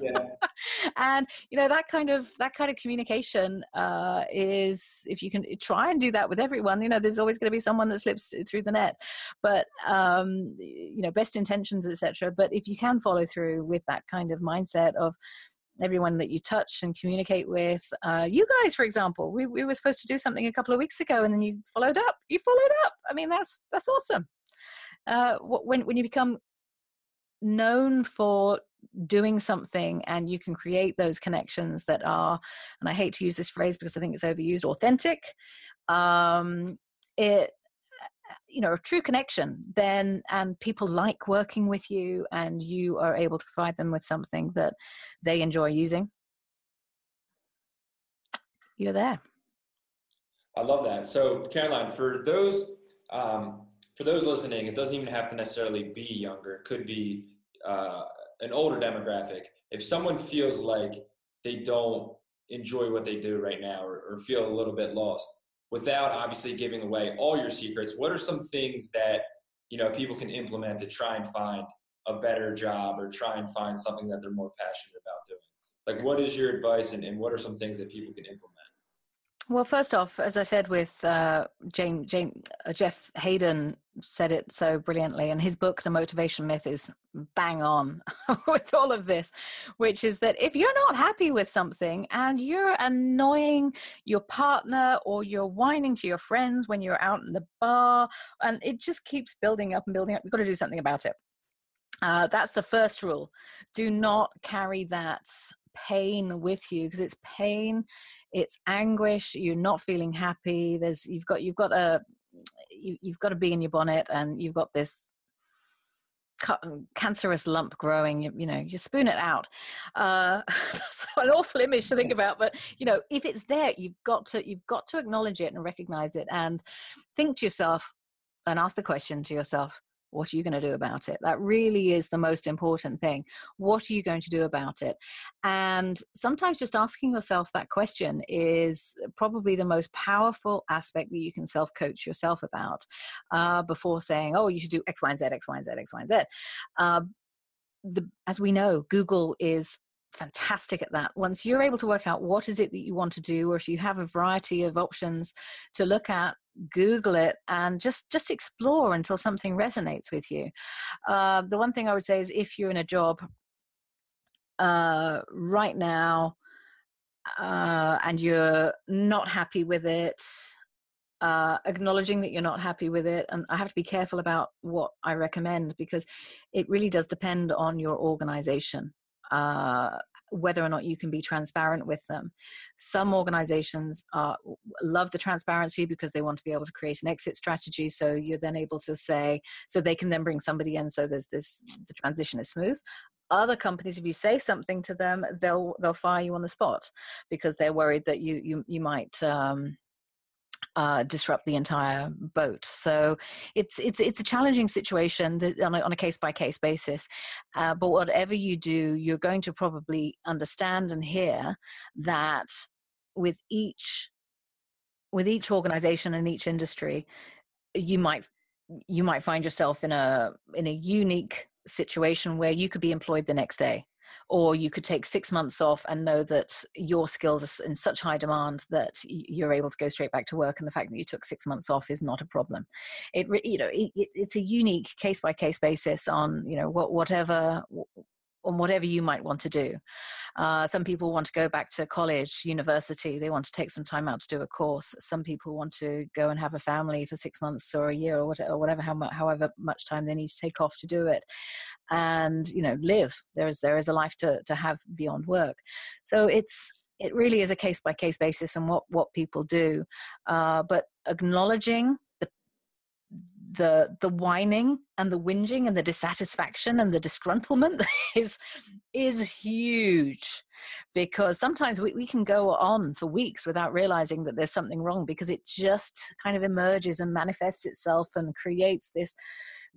yeah. and you know that kind of that kind of communication uh, is if you can try and do that with everyone you know there's always going to be someone that slips through the net but um, you know best intentions etc but if you can follow through with that kind of mindset of everyone that you touch and communicate with. Uh, you guys, for example, we, we were supposed to do something a couple of weeks ago, and then you followed up. You followed up. I mean, that's that's awesome. Uh, when when you become known for doing something and you can create those connections that are and i hate to use this phrase because i think it's overused authentic um, it you know a true connection then and people like working with you and you are able to provide them with something that they enjoy using. You're there. I love that. So caroline for those um, for those listening it doesn't even have to necessarily be younger. It could be uh, an older demographic. If someone feels like they don't enjoy what they do right now or, or feel a little bit lost without obviously giving away all your secrets what are some things that you know people can implement to try and find a better job or try and find something that they're more passionate about doing? Like what is your advice and, and what are some things that people can implement well, first off, as I said with uh, Jane, Jane, uh, Jeff Haden said it so brilliantly, and his book, The Motivation Myth, is bang on with all of this, which is that if you're not happy with something and you're annoying your partner or you're whining to your friends when you're out in the bar, and it just keeps building up and building up, you've got to do something about it. Uh, that's the first rule. Do not carry that pain with you because it's pain it's anguish you're not feeling happy there's you've got you've got a you, you've got to be in your bonnet and you've got this cancerous lump growing you, you, know you spoon it out. Uh, that's an awful image to think about but you know if it's there you've got to you've got to acknowledge it and recognize it and think to yourself and ask the question to yourself what are you going to do about it? That really is the most important thing. What are you going to do about it? And sometimes just asking yourself that question is probably the most powerful aspect that you can self coach yourself about uh, before saying, oh, you should do X, Y, and Z, X, Y, and Z, X, Y, and Z. Uh, the, as we know, Google is fantastic at that once you're able to work out what is it that you want to do or if you have a variety of options to look at google it and just just explore until something resonates with you. Uh, the one thing i would say is if you're in a job uh, right now uh, and you're not happy with it uh, acknowledging that you're not happy with it and i have to be careful about what i recommend because it really does depend on your organization. Uh, whether or not you can be transparent with them. Some organizations love the transparency because they want to be able to create an exit strategy. So you're then able to say, so they can then bring somebody in. So there's this, the transition is smooth other companies if you say something to them they'll they'll fire you on the spot because they're worried that you you you might um, uh, disrupt the entire boat. So it's it's it's a challenging situation on a, on a case by case basis. Uh, but whatever you do, you're going to probably understand and hear that with each with each organization and each industry, you might you might find yourself in a in a unique situation where you could be employed the next day or you could take six months off and know that your skills are in such high demand that you're able to go straight back to work and the fact that you took six months off is not a problem. It you know it, it's a unique case by case basis on you know what whatever on whatever you might want to do. Uh, some people want to go back to college, university, they want to take some time out to do a course. Some people want to go and have a family for six months or a year or whatever, or whatever how much, however much time they need to take off to do it. And, you know, live. There is, there is a life to, to have beyond work. So it's, it really is a case by case basis and what, what people do. Uh, but acknowledging the the whining and the whinging and the dissatisfaction and the disgruntlement is is huge. Because sometimes we, we can go on for weeks without realizing that there's something wrong because it just kind of emerges and manifests itself and creates this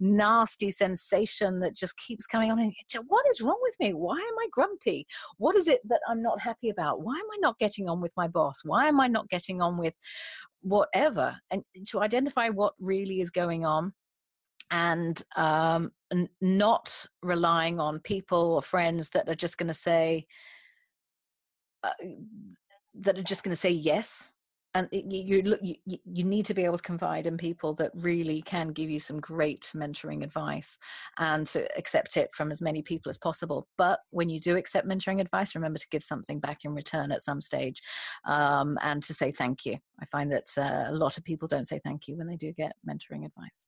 nasty sensation that just keeps coming on. And what is wrong with me? Why am I grumpy? What is it that I'm not happy about? Why am I not getting on with my boss? Why am I not getting on with whatever? And to identify what really is going on and um, not relying on people or friends that are just going to say, uh, that are just going to say yes and you, you you you need to be able to confide in people that really can give you some great mentoring advice and to accept it from as many people as possible. But when you do accept mentoring advice remember to give something back in return at some stage um, and to say thank you. I find that uh, a lot of people don't say thank you when they do get mentoring advice.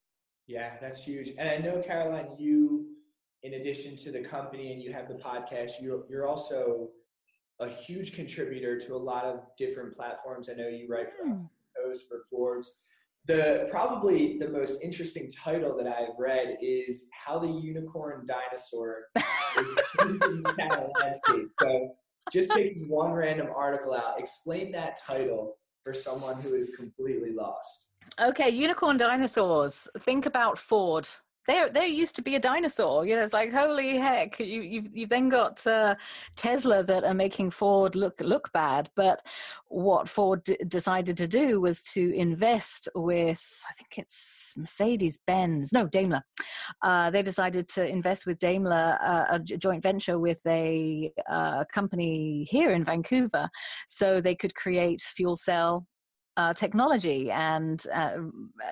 Yeah that's huge. And i know caroline you in addition to the company and you have the podcast you're, you're also a huge contributor to a lot of different platforms. I know you write for mm. Post for Forbes. The probably the most interesting title that I've read is "How the Unicorn Dinosaur landscape." So, just picking one random article out, explain that title for someone who is completely lost. Okay, unicorn dinosaurs. Think about Ford there there used to be a dinosaur you know it's like holy heck you, you've you've then got uh, tesla that are making ford look look bad but what ford d- decided to do was to invest with i think it's mercedes benz no daimler. Uh, they decided to invest with daimler uh, a joint venture with a uh, company here in vancouver so they could create fuel cell uh, technology, and uh,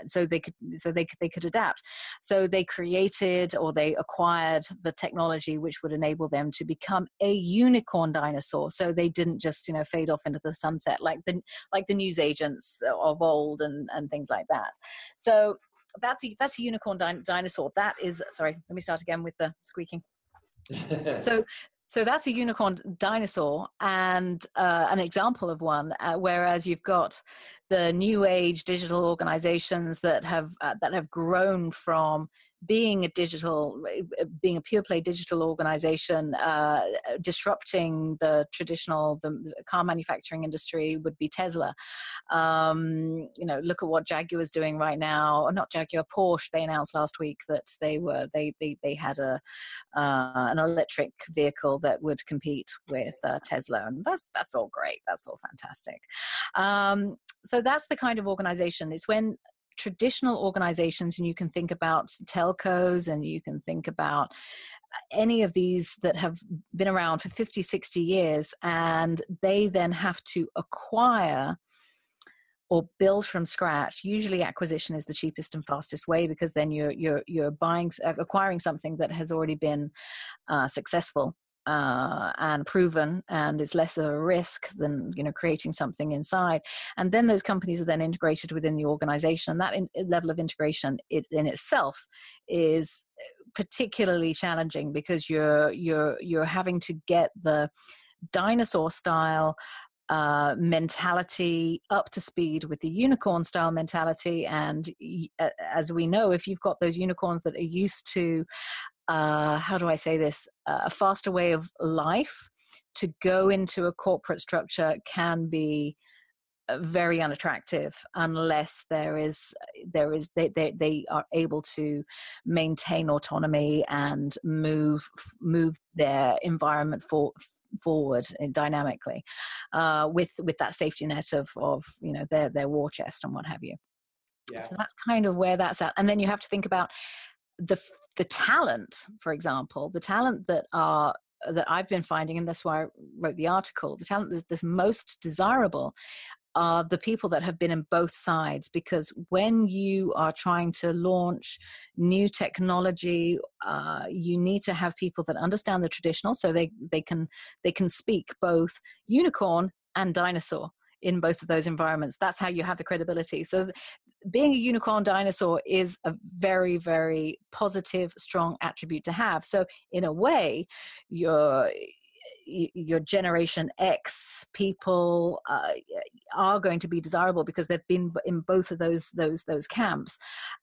so they could so they they could adapt. So they created or they acquired the technology which would enable them to become a unicorn dinosaur. So they didn't just you know fade off into the sunset like the like the news agents of old and and things like that. So that's a, that's a unicorn din- dinosaur. That is sorry. Let me start again with the squeaking. so So that's a unicorn dinosaur and uh, an example of one. Uh, whereas you've got the new age digital organizations that have uh, that have grown from being a digital, uh, being a pure play digital organization, uh, disrupting the traditional the, the, car manufacturing industry would be Tesla. Um, you know, look at what Jaguar is doing right now. Or not Jaguar, Porsche. They announced last week that they were they they they had a uh, an electric vehicle that would compete with uh, Tesla, and that's that's all great. That's all fantastic. Um, so that's the kind of organization. It's when traditional organizations and you can think about telcos and you can think about uh, any of these that have been around for 50 60 years and they then have to acquire or build from scratch. Usually acquisition is the cheapest and fastest way because then you're you're you're buying uh, acquiring something that has already been uh, successful uh, and proven and is less of a risk than you know creating something inside and then those companies are then integrated within the organization and that in, level of integration it, in itself is uh, particularly challenging because you're you're you're having to get the dinosaur style uh, mentality up to speed with the unicorn style mentality. And uh, as we know, if you've got those unicorns that are used to uh, how do I say this, a faster way of life to go into a corporate structure can be uh, very unattractive unless there is there is they, they, they are able to maintain autonomy and move move their environment for forward dynamically uh, with with that safety net of of you know their their war chest and what have you. Yeah. so that's kind of where that's at. And then you have to think about the the talent, for example, the talent that are that I've been finding, and that's why I wrote the article, the talent that's most desirable are the people that have been in both sides because when you are trying to launch new technology uh, you need to have people that understand the traditional so they, they can they can speak both unicorn and dinosaur in both of those environments. That's how you have the credibility. So being a unicorn dinosaur is a very very positive strong attribute to have. So in a way your your generation x people uh, are going to be desirable because they've been in both of those those those camps.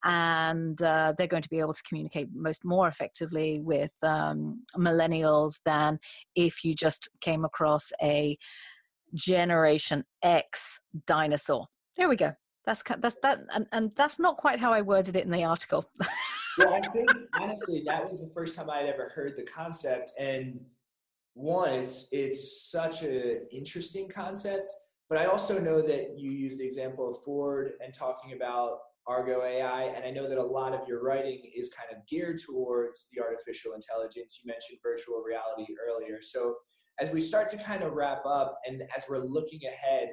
And uh, they're going to be able to communicate most more effectively with um, millennials than if you just came across a generation x dinosaur. There we go that's that's that, and, and that's not quite how I worded it in the article. well, I think honestly, that was the first time I'd ever heard the concept, and one, it's it's such an interesting concept. But I also know that you use the example of Ford and talking about Argo AI, and I know that a lot of your writing is kind of geared towards the artificial intelligence. You mentioned virtual reality earlier, so as we start to kind of wrap up, and as we're looking ahead,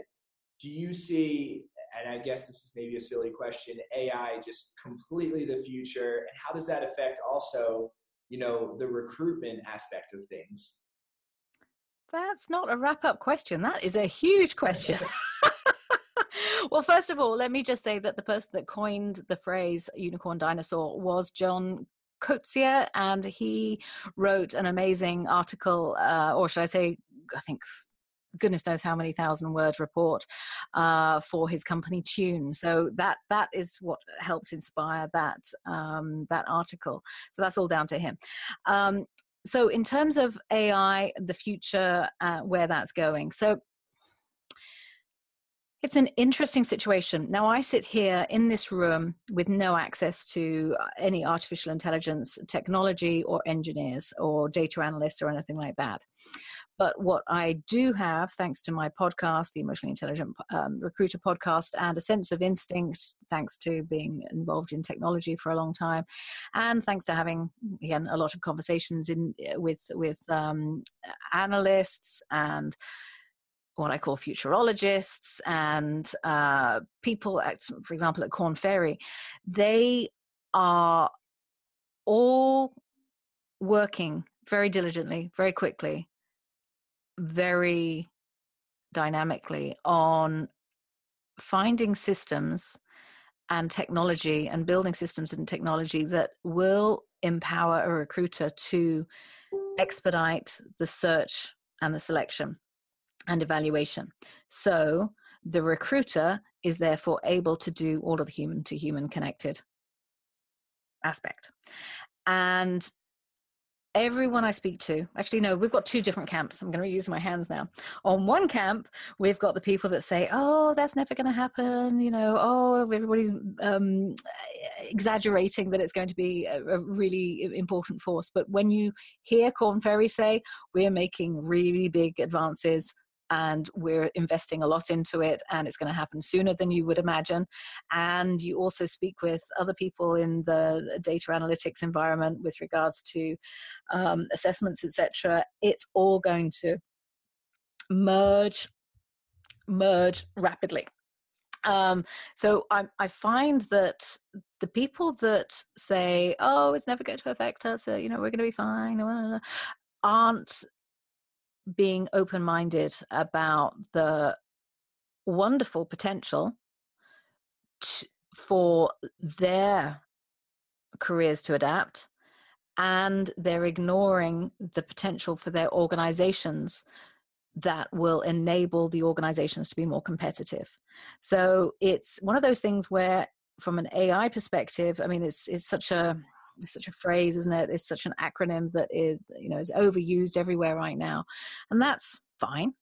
do you see and I guess this is maybe a silly question, AI just completely the future, and how does that affect also, you know, the recruitment aspect of things? That's not a wrap up question. That is a huge question. well, first of all, let me just say that the person that coined the phrase unicorn dinosaur was John Koetsier, and he wrote an amazing article, uh, or should I say, I think goodness knows how many thousand word report uh, for his company Tune. So that that is what helped inspire that um, that article. So that's all down to him. Um, so in terms of AI, the future, uh, where that's going. So it's an interesting situation. Now, I sit here in this room with no access to uh, any artificial intelligence technology or engineers or data analysts or anything like that. But what I do have, thanks to my podcast, the Emotionally Intelligent um, Recruiter podcast, and a sense of instinct, thanks to being involved in technology for a long time, and thanks to having again a lot of conversations in with with um, analysts and what I call futurologists and uh, people, at, for example, at Korn Ferry, they are all working very diligently, very quickly very dynamically on finding systems and technology and building systems and technology that will empower a recruiter to expedite the search and the selection and evaluation. So the recruiter is therefore able to do all of the human to human connected aspect. And everyone I speak to, actually, no, we've got two different camps. I'm going to use my hands now. On one camp, we've got the people that say, oh, that's never going to happen. You know, oh, everybody's um, exaggerating that it's going to be a, a, really important force. But when you hear Korn Ferry say, we're making really big advances and we're investing a lot into it and it's going to happen sooner than you would imagine. And you also speak with other people in the data analytics environment with regards to um, assessments etc it's all going to merge merge rapidly. Um, so I, I find that the people that say, "Oh, it's never going to affect us," so, you know, we're going to be fine, aren't being open minded about the wonderful potential t- for their careers to adapt and they're ignoring the potential for their organizations that will enable the organizations to be more competitive. So it's one of those things where from an ai perspective i mean it's it's such a it's such a phrase, isn't it? It's such an acronym that is, you know, is overused everywhere right now. And that's fine.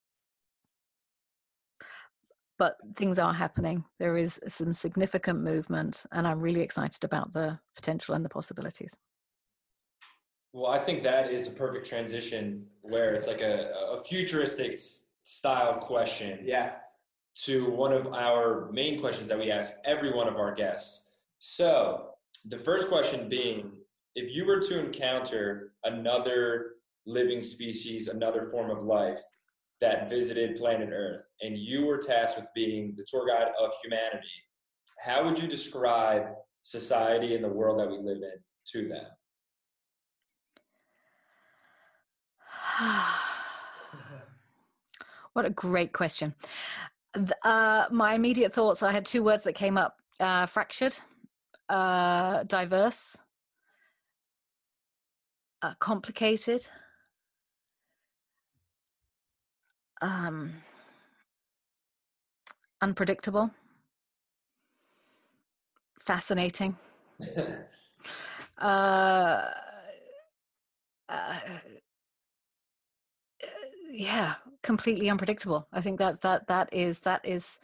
But things are happening. There is some significant movement, and I'm really excited about the potential and the possibilities. Well, I think that is a perfect transition where it's like a, a futuristic style question. Yeah. To one of our main questions that we ask every one of our guests. So, the first question being if you were to encounter another living species, another form of life that visited planet Earth, and you were tasked with being the tour guide of humanity, how would you describe society and the world that we live in to them? what a great question. Uh, my immediate thoughts I had two words that came up uh, fractured uh, diverse, uh, complicated, um, unpredictable, fascinating. uh, uh, yeah completely unpredictable. I think that's that that is that is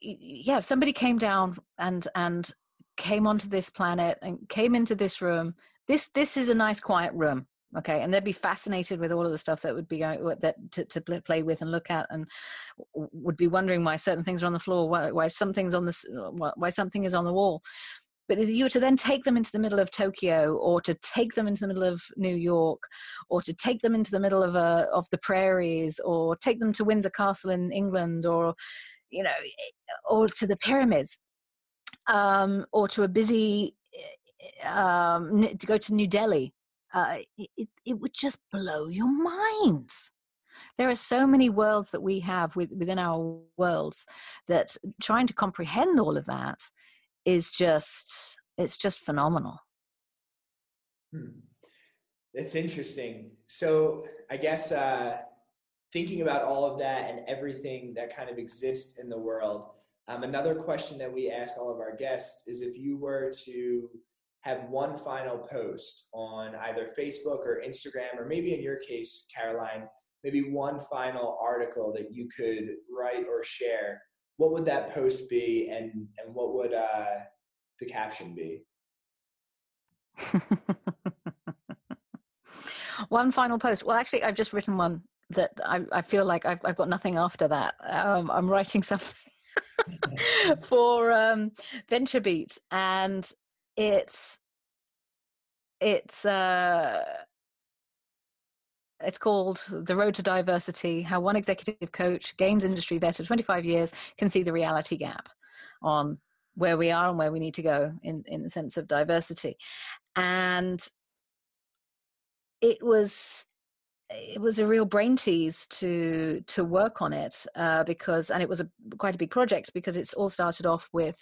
yeah if somebody came down and and came onto this planet and came into this room. This this is a nice quiet room okay? And they'd be fascinated with all of the stuff that would be going that to, to play with and look at and would be wondering why certain things are on the floor why, why something's on the why something is on the wall. But if you were to then take them into the middle of Tokyo, or to take them into the middle of New York, or to take them into the middle of a, of the prairies, or take them to Windsor Castle in England, or you know, eh, or to the pyramids, um, or to a busy um, to go to New Delhi, uh, it, it would just blow your minds. There are so many worlds that we have with, within our worlds that trying to comprehend all of that is just it's just phenomenal. Hmm. It's interesting. So I guess uh, thinking about all of that and everything that kind of exists in the world, um, another question that we ask all of our guests is if you were to have one final post on either Facebook or Instagram, or maybe in your case, Caroline, maybe one final article that you could write or share, what would that post be and, and what would uh, the caption be? one final post. Well, actually, I've just written one that I, I feel like I've, I've got nothing after that. Um, I'm writing something for um, VentureBeat, and it's it's uh, it's called The Road to Diversity How One Executive Coach, Games Industry Vet of 25 years, can see the reality gap on where we are and where we need to go in, in the sense of diversity. And it was it was a real brain tease to to work on it uh, because and it was a quite a big project because it's all started off with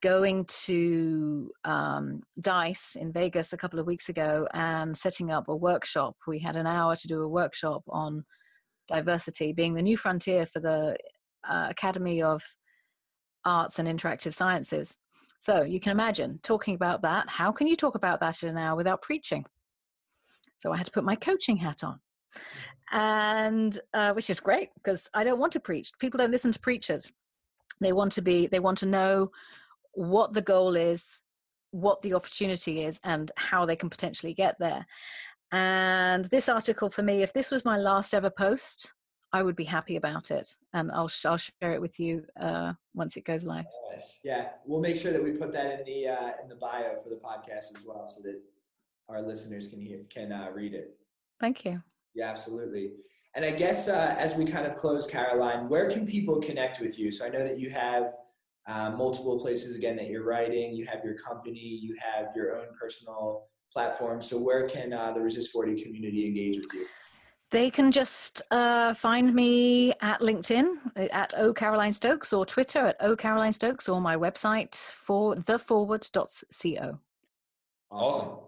going to um, Dice in Vegas a couple of weeks ago and setting up a workshop. We had an hour to do a workshop on diversity being the new frontier for the uh, Academy of Arts and Interactive Sciences. So you can imagine talking about that. How can you talk about that in an hour without preaching? So I had to put my coaching hat on, and uh, which is great because I don't want to preach. People don't listen to preachers. They want to be. They want to know what the goal is, what the opportunity is, and how they can potentially get there. And this article for me, if this was my last ever post, I would be happy about it, and I'll I'll share it with you uh, once it goes live. Yeah, we'll make sure that we put that in the uh, in the bio for the podcast as well, so that our listeners can hear can uh, read it. Thank you. Yeah, absolutely. And I guess uh, as we kind of close, Caroline, where can people connect with you? So I know that you have uh, multiple places again that you're writing. You have your company. You have your own personal platform. So where can uh, the Resist 40 community engage with you? They can just uh, find me at LinkedIn uh, at O Caroline Stokes or Twitter at O Caroline Stokes or my website for theforward.co. Awesome.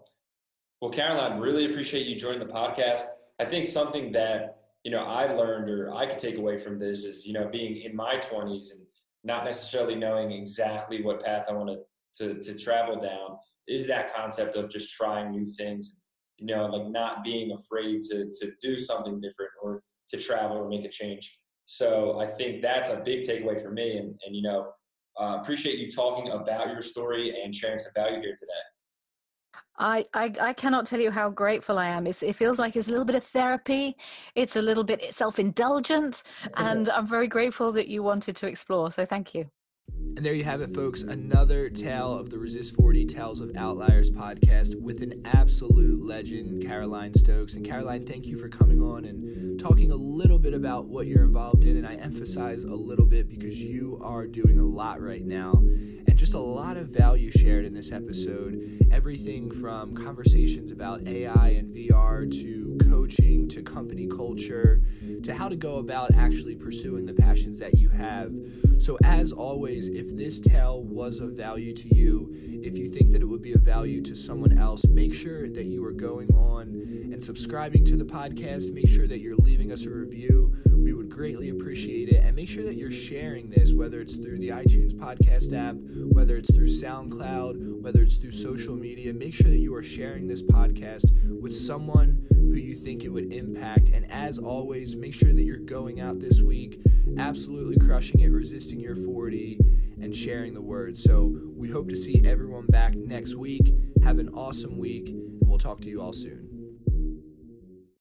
Well, Caroline, really appreciate you joining the podcast. I think something that you know I learned or I could take away from this is you know being in my 20s and not necessarily knowing exactly what path I want to, to travel down is that concept of just trying new things you know like not being afraid to to do something different or to travel or make a change. So i think that's a big takeaway for me and and you know uh, appreciate you talking about your story and sharing some value here today I, I, I cannot tell you how grateful I am. It's, it feels like it's a little bit of therapy. It's a little bit self indulgent, and I'm very grateful that you wanted to explore. So thank you. And there you have it, folks. Another tale of the Resist 40 Tales of Outliers podcast with an absolute legend, Caroline Stokes. And Caroline, thank you for coming on and talking a little bit about what you're involved in. And I emphasize a little bit because you are doing a lot right now and just a lot of value shared in this episode. Everything from conversations about AI and VR to coaching to company culture to how to go about actually pursuing the passions that you have. So, as if this tale was of value to you, if you think that it would be of value to someone else, make sure that you are going on and subscribing to the podcast. Make sure that you're leaving us a review. We would greatly appreciate it. And make sure that you're sharing this, whether it's through the iTunes podcast app, whether it's through SoundCloud, whether it's through social media. Make sure that you are sharing this podcast with someone who you think it would impact. And as always, make sure that you're going out this week, absolutely crushing it, resisting your 40 and sharing the word. So we hope to see everyone back next week. Have an awesome week, and we'll talk to you all soon.